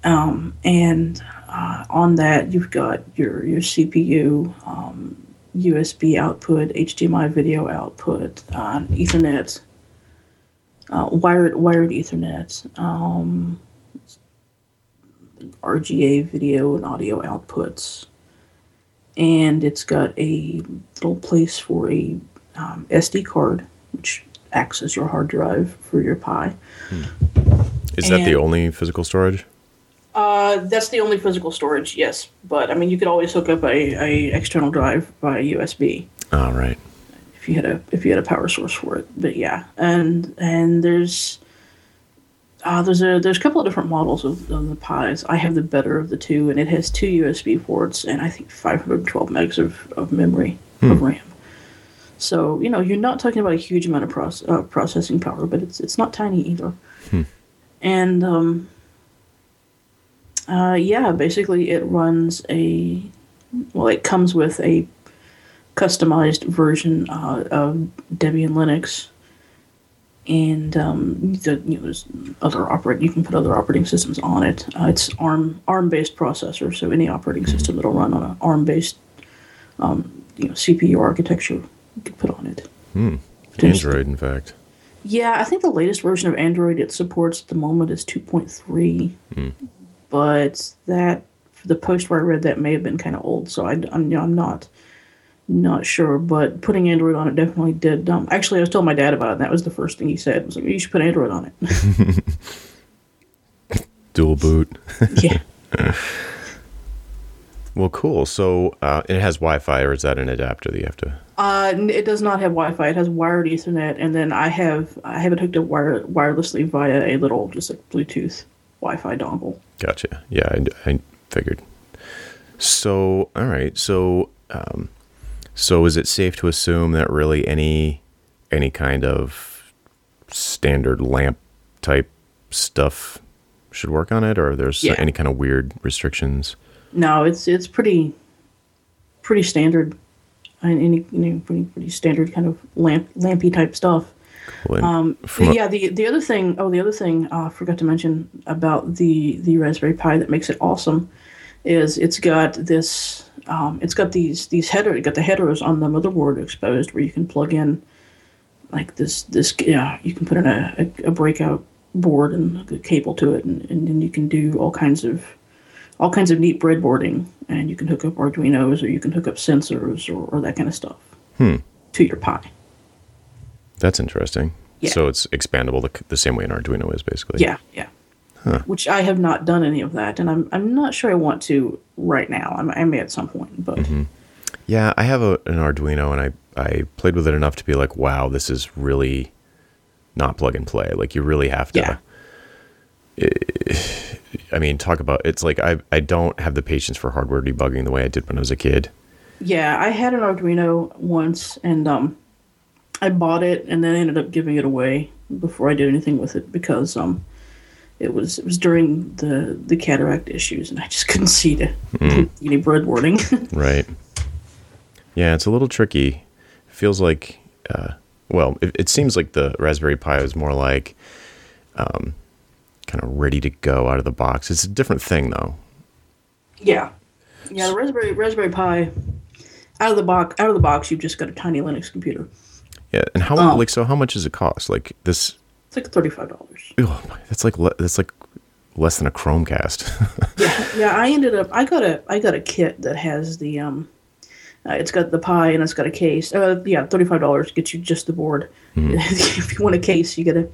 Um, and uh, on that you've got your your CPU, um, USB output, HDMI video output, uh, Ethernet, uh, wired wired Ethernet, um, RCA video and audio outputs, and it's got a little place for a um, SD card, which acts as your hard drive for your Pi. Is that the only physical storage? Uh, that's the only physical storage, yes. But I mean, you could always hook up a, a external drive by USB. All right. if you had a if you had a power source for it. But yeah, and and there's uh, there's a there's a couple of different models of, of the Pis. I have the better of the two, and it has two USB ports and I think 512 megs of, of memory of RAM. So you know you're not talking about a huge amount of proce- uh, processing power, but it's it's not tiny either. And um, uh, yeah, basically it runs a well, it comes with a customized version uh, of Debian Linux, and um, the, you know, there's other operate. You can put other operating systems on it. Uh, it's ARM ARM based processor, so any operating system that'll run on an ARM based um, you know CPU architecture you can put on it. Potentially. Android, in fact. Yeah, I think the latest version of Android it supports at the moment is 2.3, but that the post where I read that may have been kind of old, so I, am I'm not not sure. But putting Android on it definitely did. Um, actually, I was telling my dad about it. and That was the first thing he said. Was like, you should put Android on it. <laughs> Dual boot. <laughs> yeah. <laughs> Well, cool. So uh, it has Wi-Fi, or is that an adapter that you have to? Uh, it does not have Wi-Fi. It has wired Ethernet, and then I have I have it hooked up wire, wirelessly via a little just like Bluetooth Wi-Fi dongle. Gotcha. Yeah, I, I figured. So, all right. So, um, so is it safe to assume that really any any kind of standard lamp type stuff should work on it, or there's Yeah. any kind of weird restrictions? No, it's it's pretty pretty standard. Any you know pretty pretty standard kind of lamp lampy type stuff. Um, yeah, the the other thing. Oh, the other thing uh, I forgot to mention about the the Raspberry Pi that makes it awesome is it's got this. Um, it's got these these header. It got the headers on the motherboard exposed where you can plug in like this this yeah you can put in a, a, a breakout board and a cable to it and, and then you can do all kinds of all kinds of neat breadboarding and you can hook up arduinos or you can hook up sensors or, or that kind of stuff to your pi that's interesting. Yeah. So it's expandable the, the same way an Arduino is, basically. yeah yeah which i have not done any of that and i'm, I'm not sure i want to right now I'm, i may at some point but Yeah, I have a, an Arduino, and I I played with it enough to be like, wow, this is really not plug and play. Like you really have to. Yeah. I mean, talk about it's like I I don't have the patience for hardware debugging the way I did when I was a kid. Yeah, I had an Arduino once, and um, I bought it and then ended up giving it away before I did anything with it because um, it was it was during the the cataract issues, and I just <laughs> couldn't see to any breadboarding. <laughs> Right. Yeah, it's a little tricky. feels like, uh, well, it, it seems like the Raspberry Pi is more like, um, kind of ready to go out of the box. It's a different thing though. yeah, yeah. The Raspberry Raspberry Pi out of the box out of the box, you've just got a tiny Linux computer. Yeah, and how Oh. like so? How much does it cost? Like this? It's like thirty five dollars. Oh that's like le- that's like less than a Chromecast. <laughs> yeah, yeah. I ended up. I got a. I got a kit that has the um. Uh, it's got the Pi and it's got a case. Uh, yeah, thirty five dollars gets you just the board. <laughs> if you want a case, you gotta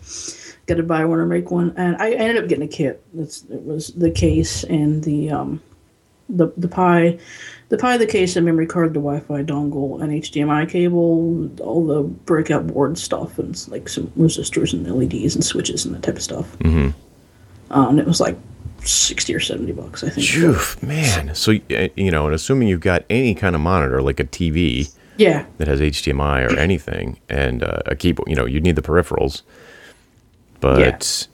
gotta buy one or make one. And I, I ended up getting a kit. It's, it was the case and the um, the the Pi, the Pi, the case, the memory card, the Wi-Fi dongle, an HDMI cable, all the breakout board stuff, and like some resistors and LEDs and switches and that type of stuff. Mm-hmm. Uh, and it was like sixty or seventy bucks, I think. Phew, man. So you know, and assuming you've got any kind of monitor like a TV Yeah, that has HDMI or anything, and uh, a keyboard, you know, you'd need the peripherals. But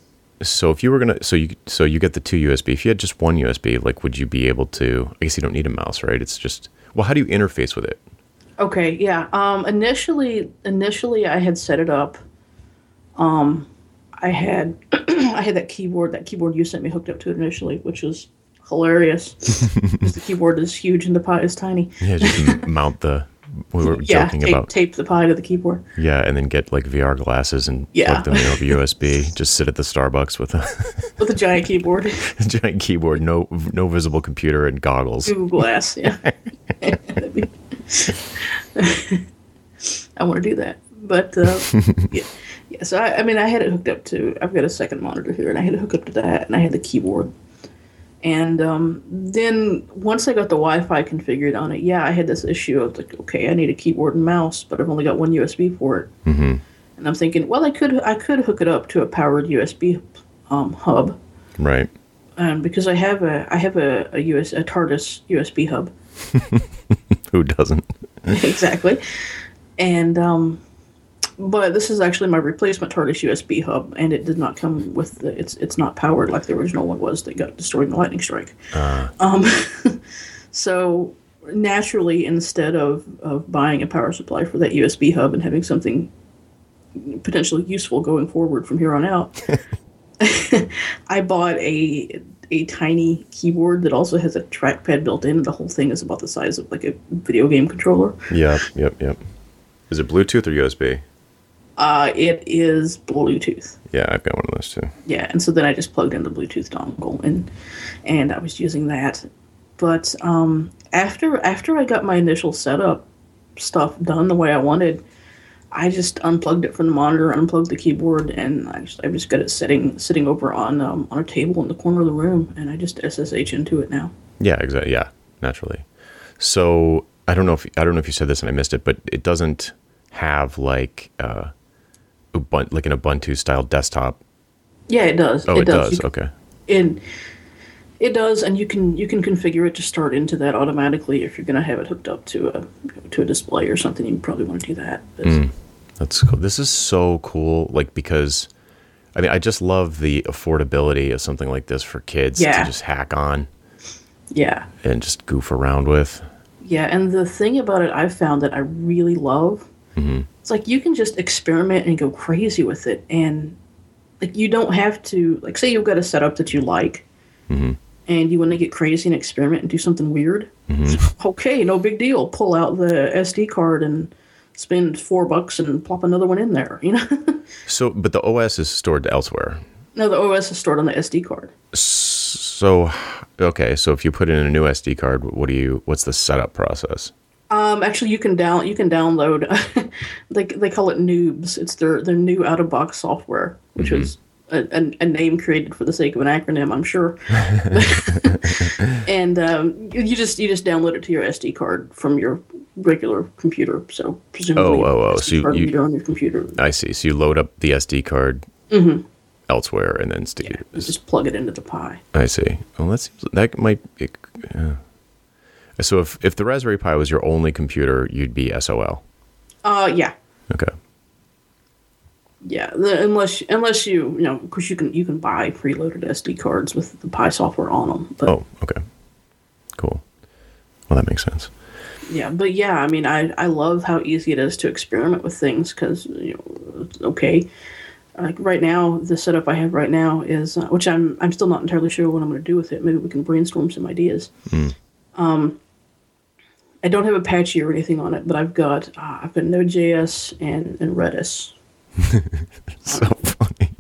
so if you were gonna, so you so you get the two USB. If you had just one USB, like, would you be able to? I guess you don't need a mouse, right? It's just well, how do you interface with it? Okay, yeah. Um, initially, initially, I had set it up. Um, I had, <clears throat> I had that keyboard. That keyboard you sent me hooked up to it initially, which was hilarious. <laughs> the keyboard is huge and the pot is tiny. Yeah, just mount the. We were Yeah, joking tape, about tape the Pi to the keyboard. yeah, and then get like VR glasses and Yeah. plug them in over <laughs> USB. Just sit at the Starbucks with a, <laughs> with a giant keyboard, <laughs> a giant keyboard, no no visible computer, and goggles. Google Glass. Yeah, I want to do that, but uh, yeah, yeah. So I, I mean, I had it hooked up to. I've got a second monitor here, and I had it hooked up to that, and I had the keyboard. And um, then once I got the Wi-Fi configured on it, yeah, I had this issue of like, okay, I need a keyboard and mouse, but I've only got one USB port. it. hmm And I'm thinking, well, I could I could hook it up to a powered USB um, hub, Right. um, because I have a I have a, a US a TARDIS USB hub. <laughs> Who doesn't? <laughs> exactly. And um, but this is actually my replacement TARDIS USB hub, and it did not come with the. It's it's not powered like the original one was that got destroyed in the lightning strike. Uh, Um, <laughs> so naturally, instead of of buying a power supply for that USB hub and having something potentially useful going forward from here on out, <laughs> I bought a a tiny keyboard that also has a trackpad built in. The whole thing is about the size of like a video game controller. yep, yep, yep. Is it Bluetooth or USB? Uh, it is Bluetooth. Yeah, I've got one of those too. Yeah, and so then I just plugged in the Bluetooth dongle and and I was using that. But um, after after I got my initial setup stuff done the way I wanted, I just unplugged it from the monitor, unplugged the keyboard, and I just I just got it sitting sitting over on um, on a table in the corner of the room, and I just SSH into it now. Yeah, exactly. Yeah, naturally. So I don't know if I don't know if you said this and I missed it, but it doesn't have like uh, Ubuntu, like an Ubuntu style desktop. Yeah, it does. Oh, it, does. You can- Okay. And it does, and you can you can configure it to start into that automatically if you're going to have it hooked up to a to a display or something. You probably want to do that. Mm. That's cool. This is so cool. Like because, I mean, I just love the affordability of something like this for kids Yeah. to just hack on Yeah, and just goof around with. yeah, and the thing about it I've found that I really love, it's like you can just experiment and go crazy with it, and like you don't have to like say you've got a setup that you like, mm-hmm. and you want to get crazy and experiment and do something weird. Mm-hmm. Okay, no big deal. Pull out the SD card and spend four bucks and plop another one in there. You know, <laughs> So, but the OS is stored elsewhere. no, the OS is stored on the SD card. So, okay. So if you put in a new SD card, what do you? What's the setup process? Um, actually, you can down you can download. <laughs> they they call it Noobs. It's their their new out of box software, which is a, a, a name created for the sake of an acronym, I'm sure. <laughs> <laughs> and um, you, just you just download it to your SD card from your regular computer. So presumably, Oh, oh, oh, SD so you- you- on your computer. I see. So you load up the SD card elsewhere and then stick Yeah, it. just plug it into the Pi. I see. Well, that seems that might. Be, uh, so if if the Raspberry Pi was your only computer, you'd be SOL. Uh, yeah, Okay. yeah. The, unless unless you you know, of course you can you can buy preloaded SD cards with the Pi software on them. But Oh, okay. Cool. Well, that makes sense. Yeah, but yeah, I mean, I I love how easy it is to experiment with things because you know, it's okay. Like right now, the setup I have right now is, uh, which I'm I'm still not entirely sure what I'm going to do with it. Maybe we can brainstorm some ideas. Um, I don't have Apache or anything on it, but I've got uh, I've got Node.js and and Redis. <laughs> So funny.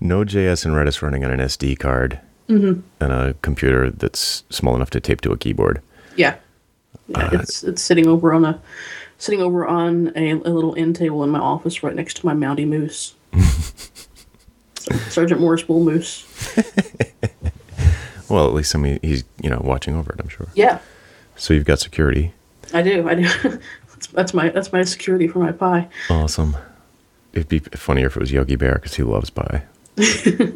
Node.js and Redis running on an SD card Mm-hmm. and a computer that's small enough to tape to a keyboard. Yeah, yeah, it's it's sitting over on a sitting over on a, a little end table in my office right next to my Mountie Moose. <laughs> Sergeant Morris Bull Moose. <laughs> Well, at least somebody he's you know watching over it. I'm sure. Yeah, So you've got security. I do. I do. <laughs> that's, that's my that's my security for my pie. Awesome. It'd be funnier if it was Yogi Bear because he loves pie. <laughs>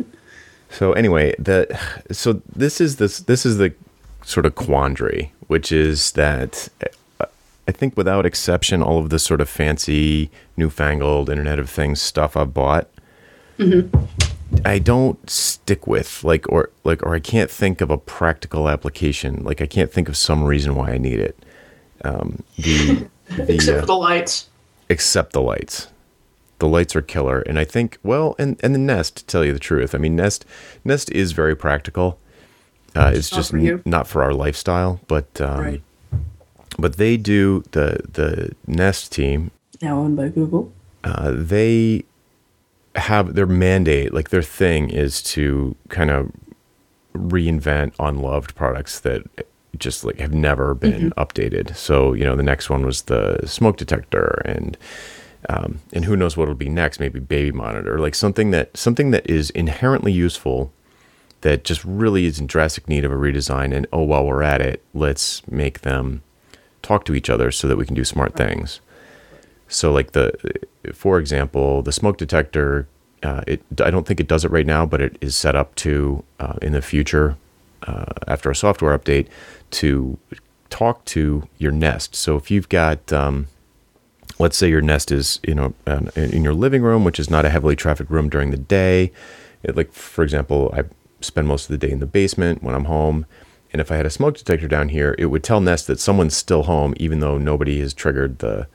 So anyway, the so this is this this is the sort of quandary, which is that uh, I think without exception, all of this sort of fancy, newfangled Internet of Things stuff I've bought, I don't stick with like or like or I can't think of a practical application. Like I can't think of some reason why I need it. Um, the <laughs> the Except uh, for the lights. except the lights. The lights are killer, and I think well, and and the Nest. To tell you the truth, I mean Nest Nest is very practical. Uh, it's not just for n- not for our lifestyle, but um, right. but they do the the Nest team. Now owned by Google. Uh, they have their mandate, like their thing, is to kind of reinvent unloved products that just like have never been updated. So you know, the next one was the smoke detector, and um, and who knows what will be next? Maybe baby monitor, like something that something that is inherently useful, that just really is in drastic need of a redesign. And oh, while we're at it, let's make them talk to each other so that we can do smart things. So, like the, for example, the smoke detector, uh, it I don't think it does it right now, but it is set up to uh, in the future, uh, after a software update, to talk to your Nest. So if you've got, um, let's say your Nest is you know in your living room, which is not a heavily trafficked room during the day, it, like for example, I spend most of the day in the basement when I'm home. And if I had a smoke detector down here, it would tell Nest that someone's still home, even though nobody has triggered the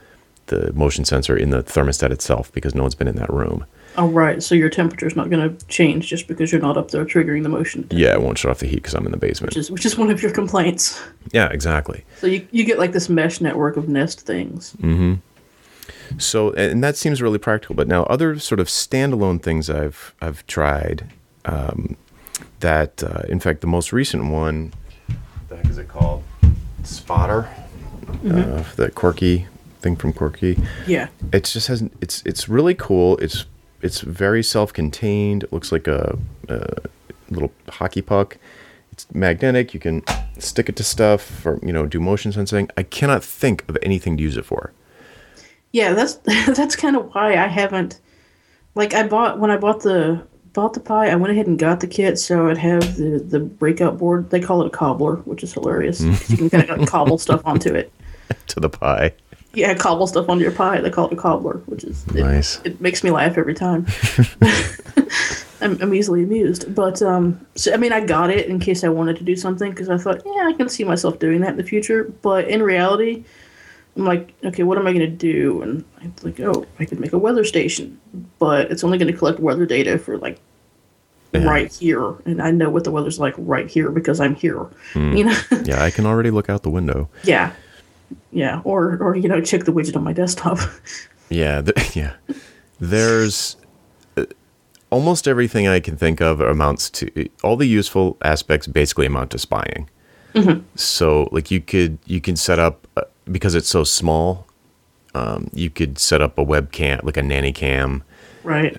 the motion sensor in the thermostat itself because no one's been in that room. Oh, right. So your temperature's not going to change just because you're not up there triggering the motion, Yeah, it won't shut off the heat because I'm in the basement. which is which is one of your complaints. Yeah, exactly. So you you get like this mesh network of Nest things. Mm-hmm. So, and that seems really practical. But now, other sort of standalone things I've I've tried. Um, that, uh, in fact, the most recent one, what the heck is it called? Spotter. Uh, that quirky thing from Quirky. Yeah. it just hasn't. it's it's really cool it's it's very self-contained it looks like a, a little hockey puck it's magnetic you can stick it to stuff or you know do motion sensing i cannot think of anything to use it for Yeah, that's <laughs> that's kind of why I haven't like I bought when I bought the bought the Pi, I went ahead and got the kit so I'd have the the breakout board. They call it a cobbler, which is hilarious. Mm. you can kind of cobble stuff onto it. <laughs> to the pie Yeah, cobble stuff onto your pie. They call it a cobbler, which is it, Nice. It makes me laugh every time. <laughs> <laughs> I'm, I'm easily amused, but um, so I mean, I got it in case I wanted to do something because I thought, yeah, I can see myself doing that in the future. But in reality, I'm like, okay, what am I going to do? And I'm like, oh, I could make a weather station, but it's only going to collect weather data for like Yeah. right here, and I know what the weather's like right here because I'm here. Hmm. You know. yeah i can already look out the window <laughs> Yeah. Yeah. Or or you know, check the widget on my desktop. <laughs> yeah th- <laughs> yeah there's uh, almost everything i can think of amounts to all the useful aspects basically amount to spying so like you could you can set up uh, because it's so small um, you could set up a webcam like a nanny cam right.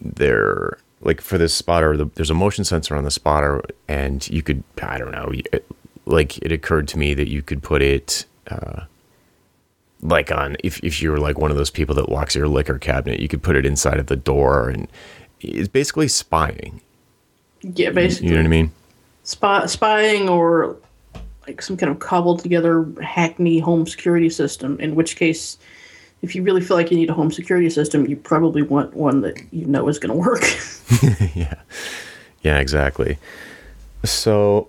there like for this spotter the, there's a motion sensor on the spotter and you could i don't know it, like it occurred to me that you could put it uh, like on if, if you're like one of those people that locks your liquor cabinet you could put it inside of the door and it's basically spying yeah, basically. you know what i mean Spy, spying or like some kind of cobbled together hackney home security system, in which case if you really feel like you need a home security system, you probably want one that you know is going to work. <laughs> yeah yeah exactly so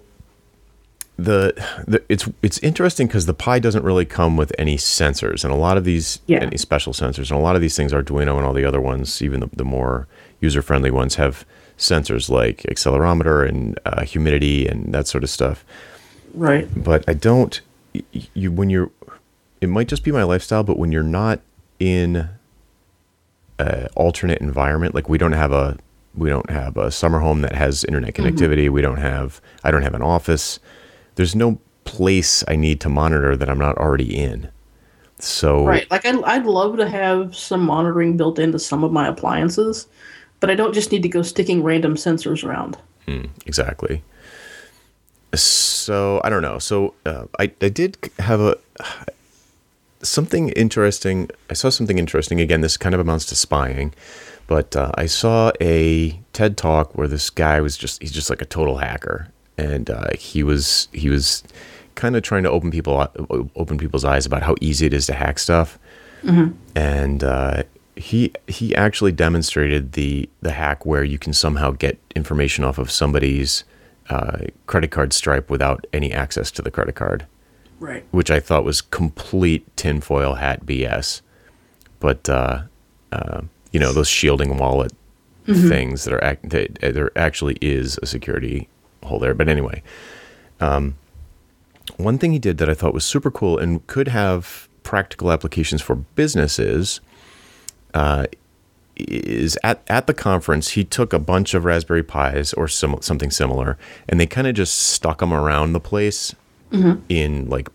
the, the it's it's interesting because the Pi doesn't really come with any sensors, and a lot of these Yeah. any special sensors, and a lot of these things, Arduino and all the other ones, even the, the more user friendly ones, have sensors like accelerometer and uh, humidity and that sort of stuff. right. But I don't. You when you're, it might just be my lifestyle, but when you're not in a alternate environment, like we don't have a we don't have a summer home that has internet connectivity. We don't have. I don't have an office. There's no place I need to monitor that I'm not already in. So Right. Like I'd, I'd love to have some monitoring built into some of my appliances, but I don't just need to go sticking random sensors around. exactly. So I don't know. So uh, I I did have a something interesting. I saw something interesting. Again, this kind of amounts to spying, But uh, I saw a TED talk where this guy was just he's just like a total hacker, and uh, he was he was kind of trying to open people open people's eyes about how easy it is to hack stuff. And uh, he he actually demonstrated the the hack where you can somehow get information off of somebody's uh, credit card stripe without any access to the credit card Right. which I thought was complete tinfoil hat BS. But uh, uh, you know those shielding wallet things that are act- that there actually is a security hole there. But anyway, um, one thing he did that I thought was super cool and could have practical applications for businesses uh, is at, at the conference he took a bunch of raspberry pis or sim- something similar and they kind of just stuck them around the place in like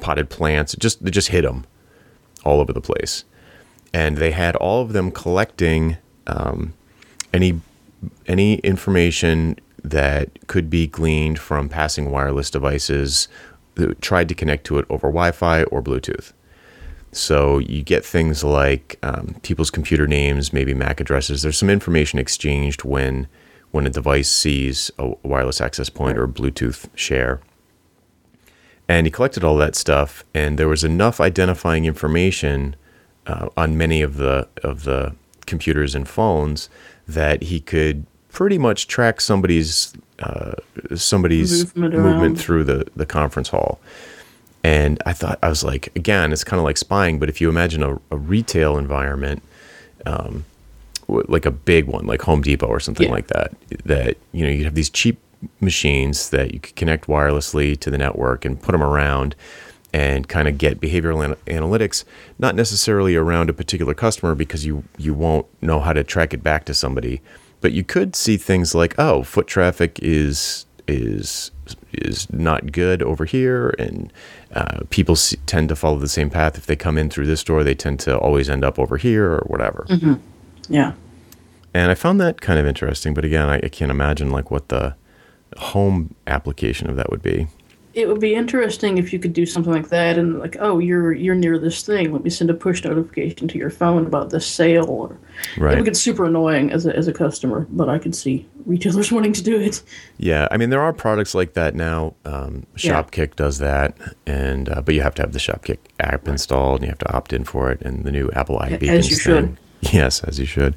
potted plants. Just they just hit them all over the place. And they had all of them collecting um, any any information that could be gleaned from passing wireless devices that tried to connect to it over Wi-Fi or Bluetooth. So you get things like um, people's computer names, maybe MAC addresses. There's some information exchanged when when a device sees a wireless access point or Bluetooth share. And he collected all that stuff, and there was enough identifying information uh, on many of the of the computers and phones that he could pretty much track somebody's uh, somebody's Movement movement, through the the conference hall. And I thought I was like, again, it's kind of like spying, but if you imagine a, a retail environment, um, w- like a big one, like Home Depot or something Yeah. like that, that you know you have these cheap machines that you could connect wirelessly to the network and put them around and kind of get behavioral an- analytics not necessarily around a particular customer because you you won't know how to track it back to somebody but you could see things like oh foot traffic is is is not good over here and uh, people s tend to follow the same path if they come in through this door they tend to always end up over here or whatever Yeah. and I found that kind of interesting. But again, I, I can't imagine like what the home application of that would be. It would be interesting if you could do something like that and like, oh, you're you're near this thing. Let me send a push notification to your phone about this sale. Or it Right. would get super annoying as a as a customer, but I could see retailers <laughs> wanting to do it. Yeah, I mean there are products like that now. Um, Yeah. Shopkick does that, and uh, but you have to have the Shopkick app installed, and you have to opt in for it. And the new Apple as iBeacons you should. thing, <laughs> yes, as you should.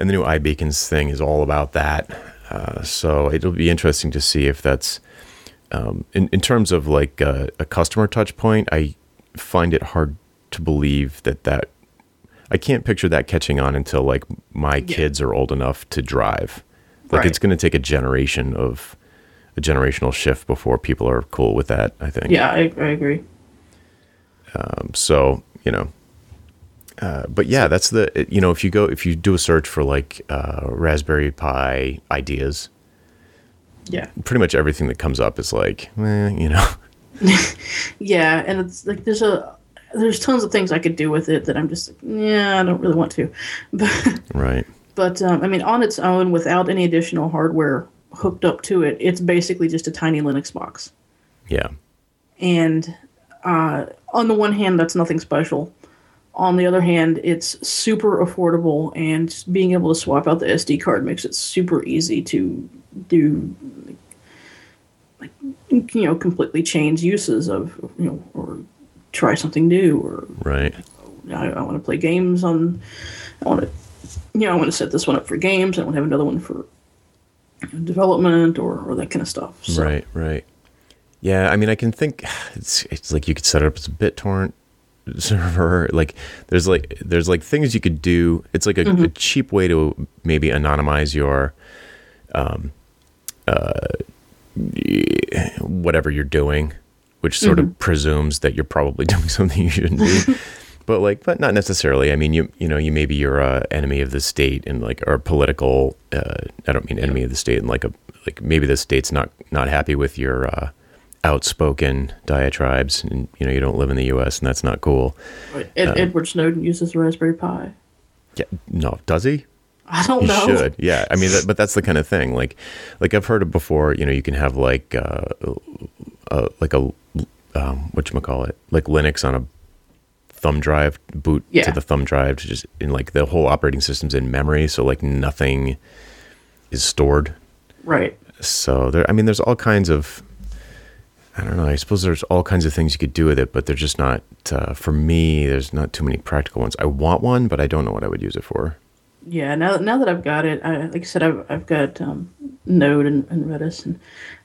And the new iBeacons thing is all about that. Uh, so it'll be interesting to see if that's um, in in terms of like uh, a customer touch point. I find it hard to believe that that I can't picture that catching on until like my Yeah. kids are old enough to drive. Like Right. it's going to take a generation of a generational shift before people are cool with that. I think. Yeah, I, I agree. Um, so you know, uh, but yeah, that's the you know if you go if you do a search for like uh, Raspberry Pi ideas, Yeah. pretty much everything that comes up is like, eh, you know, <laughs> Yeah, and it's like there's a there's tons of things I could do with it that I'm just like, yeah, I don't really want to. <laughs> But right? but um, I mean, on its own, without any additional hardware hooked up to it, it's basically just a tiny Linux box. Yeah, And uh, on the one hand, that's nothing special. On the other hand, it's super affordable, and being able to swap out the SD card makes it super easy to do, like, you know, completely change uses of, you know, or try something new, or right. I, I want to play games on, I want to, you know, I want to set this one up for games. I want to have another one for development or, or that kind of stuff. So, Right, right. Yeah, I mean, I can think it's it's like you could set it up as a BitTorrent <laughs> server. Like there's like there's like things you could do. It's like a, a cheap way to maybe anonymize your um uh whatever you're doing, which sort of presumes that you're probably <laughs> doing something you shouldn't do. <laughs> But like, but not necessarily. I mean, you you know, you maybe you're a enemy of the state and like, or political. Uh, I don't mean enemy of the state and like a like maybe the state's not not happy with your uh, outspoken diatribes, and you know you don't live in the U.S. and that's not cool. Right. Ed, Edward Snowden uses Raspberry Pi. Yeah, no, does he? <laughs> I don't He know. should. Yeah, I mean, that, but that's the kind of thing. Like, like I've heard of before. You know, you can have like, uh, uh like a, um, what you call it, like Linux on a thumb drive boot Yeah. to the thumb drive to just in like the whole operating system's in memory, so like nothing is stored. Right. So there, I mean, there's all kinds of. I don't know. I suppose there's all kinds of things you could do with it, but they're just not. Uh, for me, there's not too many practical ones. I want one, but I don't know what I would use it for. Yeah. Now, now that I've got it, I, like I said, I've, I've got um, Node and, and Redis, and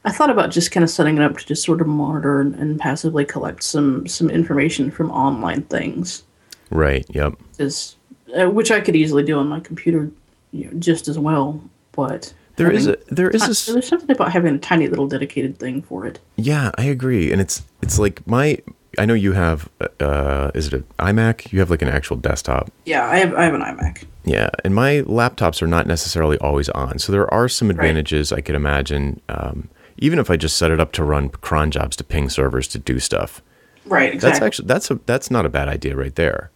I thought about just kind of setting it up to just sort of monitor and, and passively collect some some information from online things, Right. Yep. is uh, which I could easily do on my computer, you know, just as well. But There is a having- there is a there's something about having a tiny little dedicated thing for it. Yeah, I agree, and it's it's like my. I know you have. Uh, is it an iMac? You have like an actual desktop. Yeah, I have I have an iMac. Yeah, and my laptops are not necessarily always on, so there are some advantages I could imagine. Um, even if I just set it up to run cron jobs to ping servers to do stuff, Right. Exactly. that's actually that's a that's not a bad idea right there.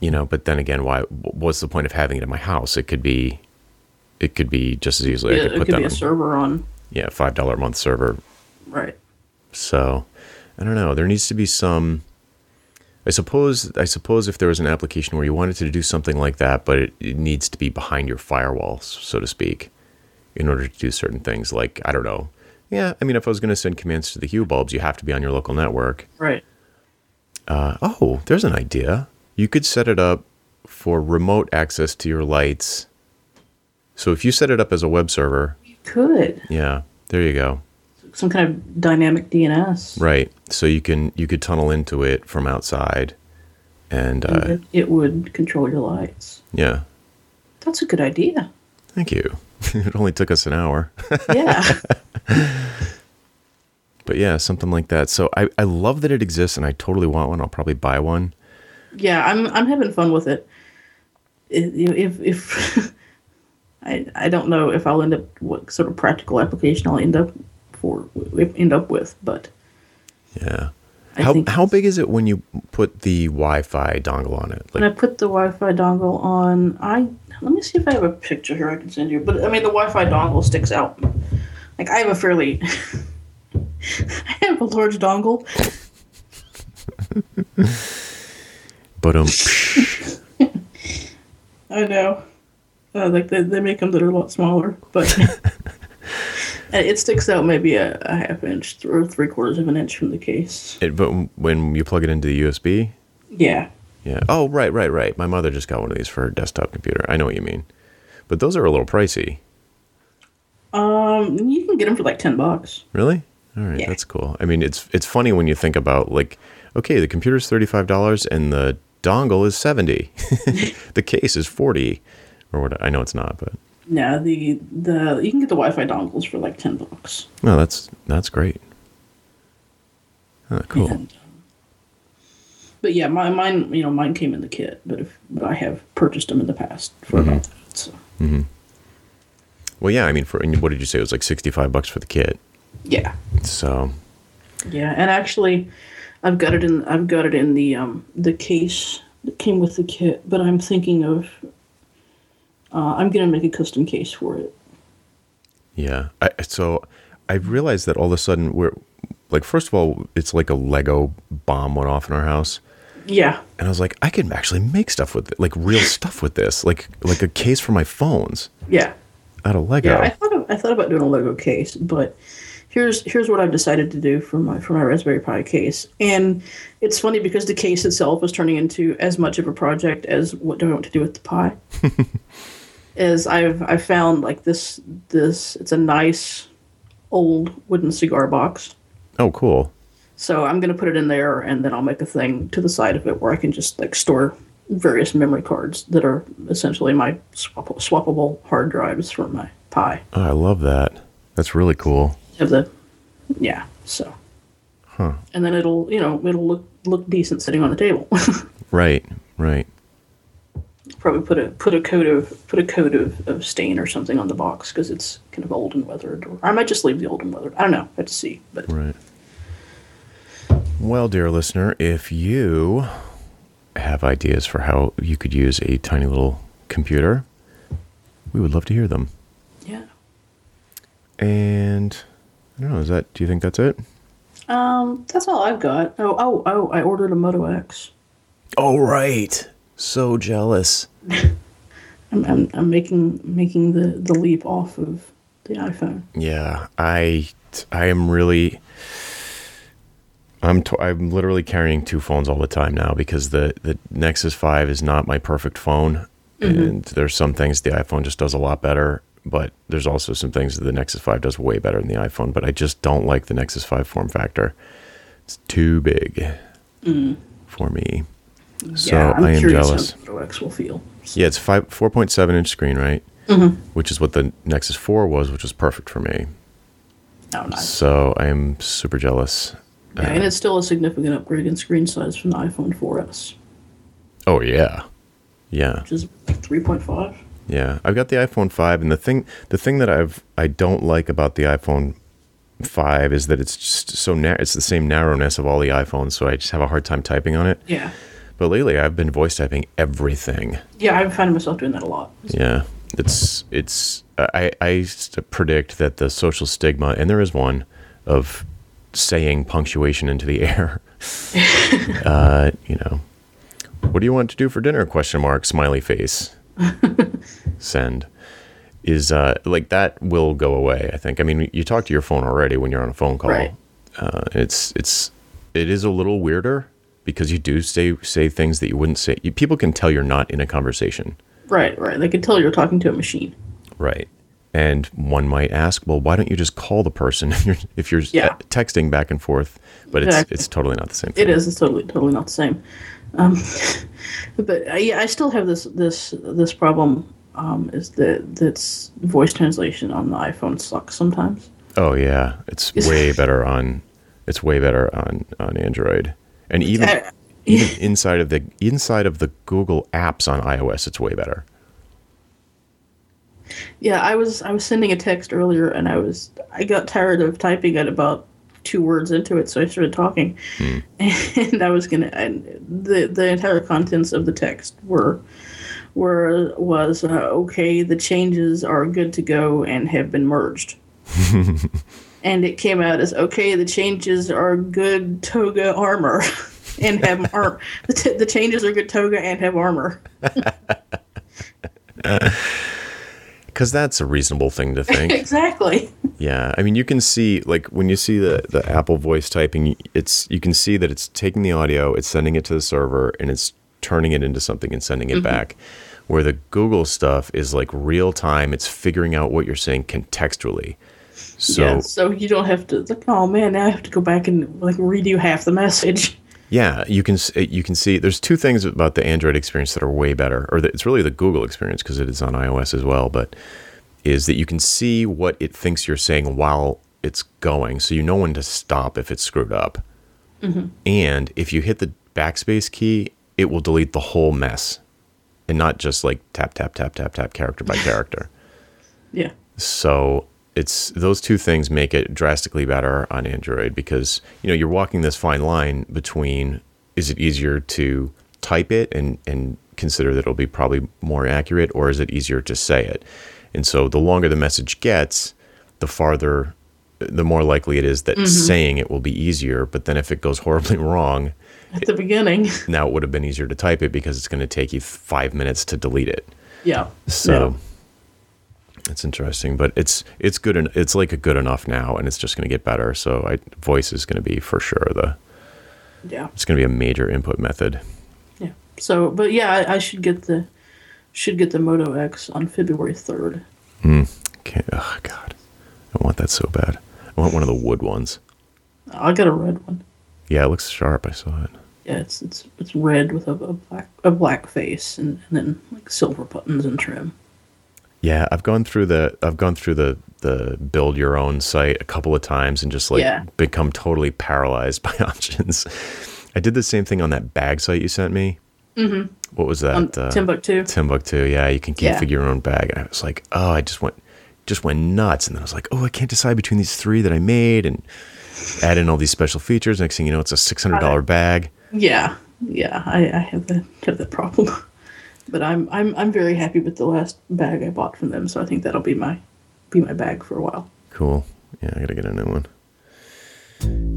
You know, but then again, why? What's the point of having it in my house? It could be, it could be just as easily. I Yeah, could it put could that be a on, server on. yeah, five dollar a month server Right. So, I don't know. There needs to be some. I suppose. I suppose if there was an application where you wanted to do something like that, but it, it needs to be behind your firewall, so to speak, in order to do certain things. Like I don't know. Yeah, I mean, if I was going to send commands to the Hue bulbs, you have to be on your local network. Right. Uh, oh, there's an idea. You could set it up for remote access to your lights. So if you set it up as a web server, You could yeah, there you go. Some kind of dynamic DNS. Right. So you can you could tunnel into it from outside, and uh, It, it would control your lights. yeah. That's a good idea. Thank you. <laughs> it only took us an hour, <laughs> Yeah. but yeah, something like that. So I I love that it exists, and I totally want one. I'll probably buy one. yeah, I'm I'm having fun with it. If, if <laughs> I I don't know if I'll end up what sort of practical application I'll end up for end up with, but Yeah. I how how big is it when you put the Wi-Fi dongle on it? when I put the Wi-Fi dongle on, I let me see if I have a picture here I can send you. But I mean, the Wi-Fi dongle sticks out. Like I have a fairly, <laughs> I have a large dongle. but um <laughs> <laughs> I know. Uh, like they, they make them that are a lot smaller, but it sticks out maybe a, a half inch or three quarters of an inch from the case. it, but when you plug it into the USB, Yeah, yeah. Oh right right right. My mother just got one of these for her desktop computer. I know what you mean, but those are a little pricey. um, you can get them for like ten bucks. Really? All right, Yeah. that's cool. I mean, it's it's funny when you think about like, okay, the computer's thirty five dollars and the dongle is seventy, <laughs> <laughs> the case is forty, or what? I know it's not, but Yeah, the the you can get the Wi-Fi dongles for like ten bucks. no, that's that's great. Oh, cool. And, um, but yeah, my, mine, you know, mine came in the kit, but if but I have purchased them in the past for Mm-hmm. about that. So Well, yeah. I mean, for and what did you say? It was like sixty five bucks for the kit. yeah, So yeah, and actually, I've got it in I've got it in the um the case that came with the kit, but I'm thinking of uh, I'm gonna make a custom case for it. yeah. I, so I realized that all of a sudden we're like, first of all, it's like a Lego bomb went off in our house. Yeah, And I was like, I can actually make stuff with it, like real <laughs> stuff with this, like like a case for my phones yeah, out of Lego. yeah. I thought of, I thought about doing a Lego case, but here's here's what I've decided to do for my for my Raspberry Pi case. And it's funny because the case itself is turning into as much of a project as what do I want to do with the Pi. <laughs> is I've I found like this this it's a nice old wooden cigar box. oh, cool. So I'm gonna put it in there, and then I'll make a thing to the side of it where I can just like store various memory cards that are essentially my swap- swappable hard drives for my Pi. Oh, I love that. That's really cool. Have the yeah. So Huh. and then it'll you know it'll look look decent sitting on the table. <laughs> Right, right. Probably put a put a coat of put a coat of, of stain or something on the box because it's kind of old and weathered. Or I might just leave the old and weathered. I don't know. I have to see. But Right. Well, dear listener, if you have ideas for how you could use a tiny little computer, we would love to hear them. yeah, And I don't know, is that do you think that's it? Um, that's all I've got. Oh, oh, oh! I ordered a Moto X. Oh right. So jealous. <laughs> I'm, I'm, I'm making making the the leap off of the iPhone. Yeah, I I am really I'm t- I'm literally carrying two phones all the time now because the the Nexus 5 is not my perfect phone mm-hmm. and there's some things the iPhone just does a lot better, but there's also some things that the Nexus 5 does way better than the iPhone, but I just don't like the Nexus 5 form factor. It's too big mm. for me. So yeah, I'm I am jealous. how the Moto X will feel. Yeah, it's five four point seven inch screen, right? Mm-hmm. Which is what the Nexus Four was, which was perfect for me. Oh, nice. So I am super jealous. Yeah, and it's still a significant upgrade in screen size from the iPhone 4S, Oh yeah, yeah, which is like 3.5. yeah. I've got the iPhone five, and the thing the thing that I've I don't like about the iPhone five is that it's just so narrow. It's the same narrowness of all the iPhones, so I just have a hard time typing on it. Yeah. But lately, I've been voice typing everything. Yeah, I'm finding myself doing that a lot. Yeah, it's it's. I I used to predict that the social stigma, and there is one, of saying punctuation into the <laughs> air. <laughs> uh, you know, what do you want to do for dinner? Question mark. Smiley face. <laughs> Send. Is uh like that will go away. I think. I mean, you talk to your phone already when you're on a phone call. Right. Uh, it's it's it is a little weirder because you do say say things that you wouldn't say. You, people can tell you're not in a conversation. Right, right. They can tell you're talking to a machine. Right. And one might ask, well, why don't you just call the person <laughs> if you're, if you're Yeah. uh, texting back and forth? But it's Exactly. it's totally not the same thing. It is. It's totally, totally not the same. Um, <laughs> but uh, yeah, I still have this, this, this problem. Um, is that that's voice translation on the iPhone sucks sometimes. Oh yeah, it's way better on it's way better on on Android. And even Uh, <laughs> even <laughs> inside of the inside of the Google apps on iOS, it's way better. Yeah, I was I was sending a text earlier, and I was I got tired of typing at about two words into it, so I started talking, <laughs> and I was gonna and the the entire contents of the text were were was uh, okay. The changes are good to go and have been merged. And it came out as okay. The changes are good toga armor. <laughs> And have armor. <laughs> The, t- the changes are good toga and have armor. <laughs> Because that's a reasonable thing to think. exactly. Yeah, I mean, you can see like when you see the the Apple voice typing, it's you can see that it's taking the audio, it's sending it to the server, and it's turning it into something and sending it mm-hmm. back. Where the Google stuff is like real time, it's figuring out what you're saying contextually. So yeah, so you don't have to. Like, oh man, now I have to go back and like redo half the message. <laughs> Yeah, you can you can see there's two things about the Android experience that are way better, or the, it's really the Google experience because it is on iOS as well. But is that you can see what it thinks you're saying while it's going, so you know when to stop if it's screwed up. Mm-hmm. And if you hit the backspace key, it will delete the whole mess, and not just like tap tap tap tap tap character by <laughs> character. Yeah, So it's those two things make it drastically better on Android because you know you're walking this fine line between is it easier to type it and and consider that it'll be probably more accurate or is it easier to say it? And so the longer the message gets, the farther the more likely it is that mm-hmm. saying it will be easier, but then if it goes <laughs> horribly wrong, at the beginning. now it would have been easier to type it because it's going to take you 5 minutes to delete it. Yeah. So it's interesting, but it's it's good. and it's like a good enough now, and it's just going to get better. So I, voice is going to be for sure the. yeah, It's going to be a major input method. yeah. So, but yeah, I, I should get the should get the Moto X on February third. mm. okay Oh God, I want that so bad. I want one of the wood ones. I got a red one. Yeah, it looks sharp. I saw it. Yeah, it's it's it's red with a, a black a black face and, and then like silver buttons and trim. Yeah, I've gone through the I've gone through the the build your own site a couple of times and just like Yeah. become totally paralyzed <laughs> by options. I did the same thing on that bag site you sent me. Mm-hmm. What was that? On uh, Timbuk2. Timbuk2. Yeah, you can Yeah. configure your own bag. And I was like, oh, I just went just went nuts. And then I was like, oh, I can't decide between these three that I made and add in all these special features. Next thing you know, it's a six hundred dollar bag. Yeah, yeah. I, I have that have that problem, <laughs> but I'm I'm I'm very happy with the last bag I bought from them. So I think that'll be my be my bag for a while. Cool. Yeah, I gotta get a new one.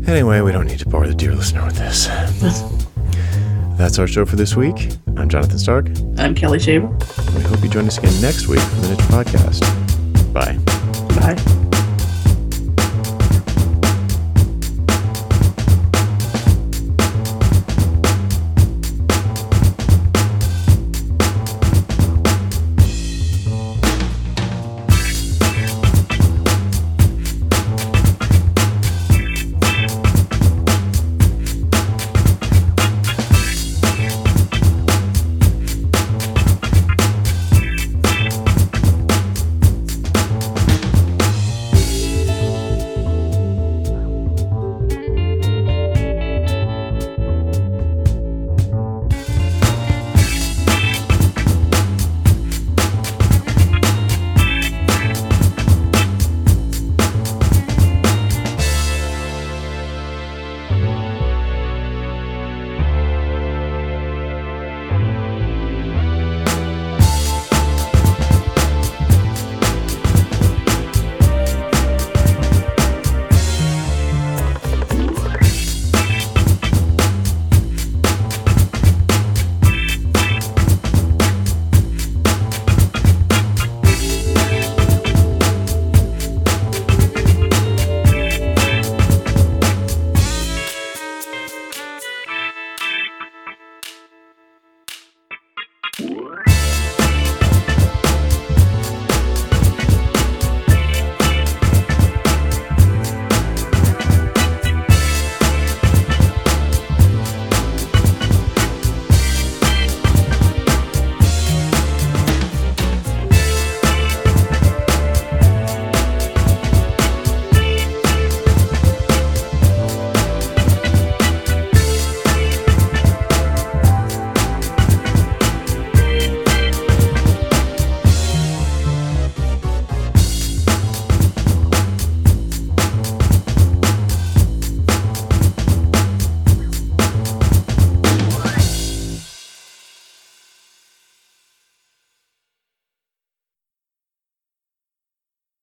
Anyway, we don't need to bore the dear listener with this. <laughs> That's our show for this week. I'm Jonathan Stark. I'm Kelli Shaver. We hope you join us again next week for the Niche Podcast. Bye. Bye.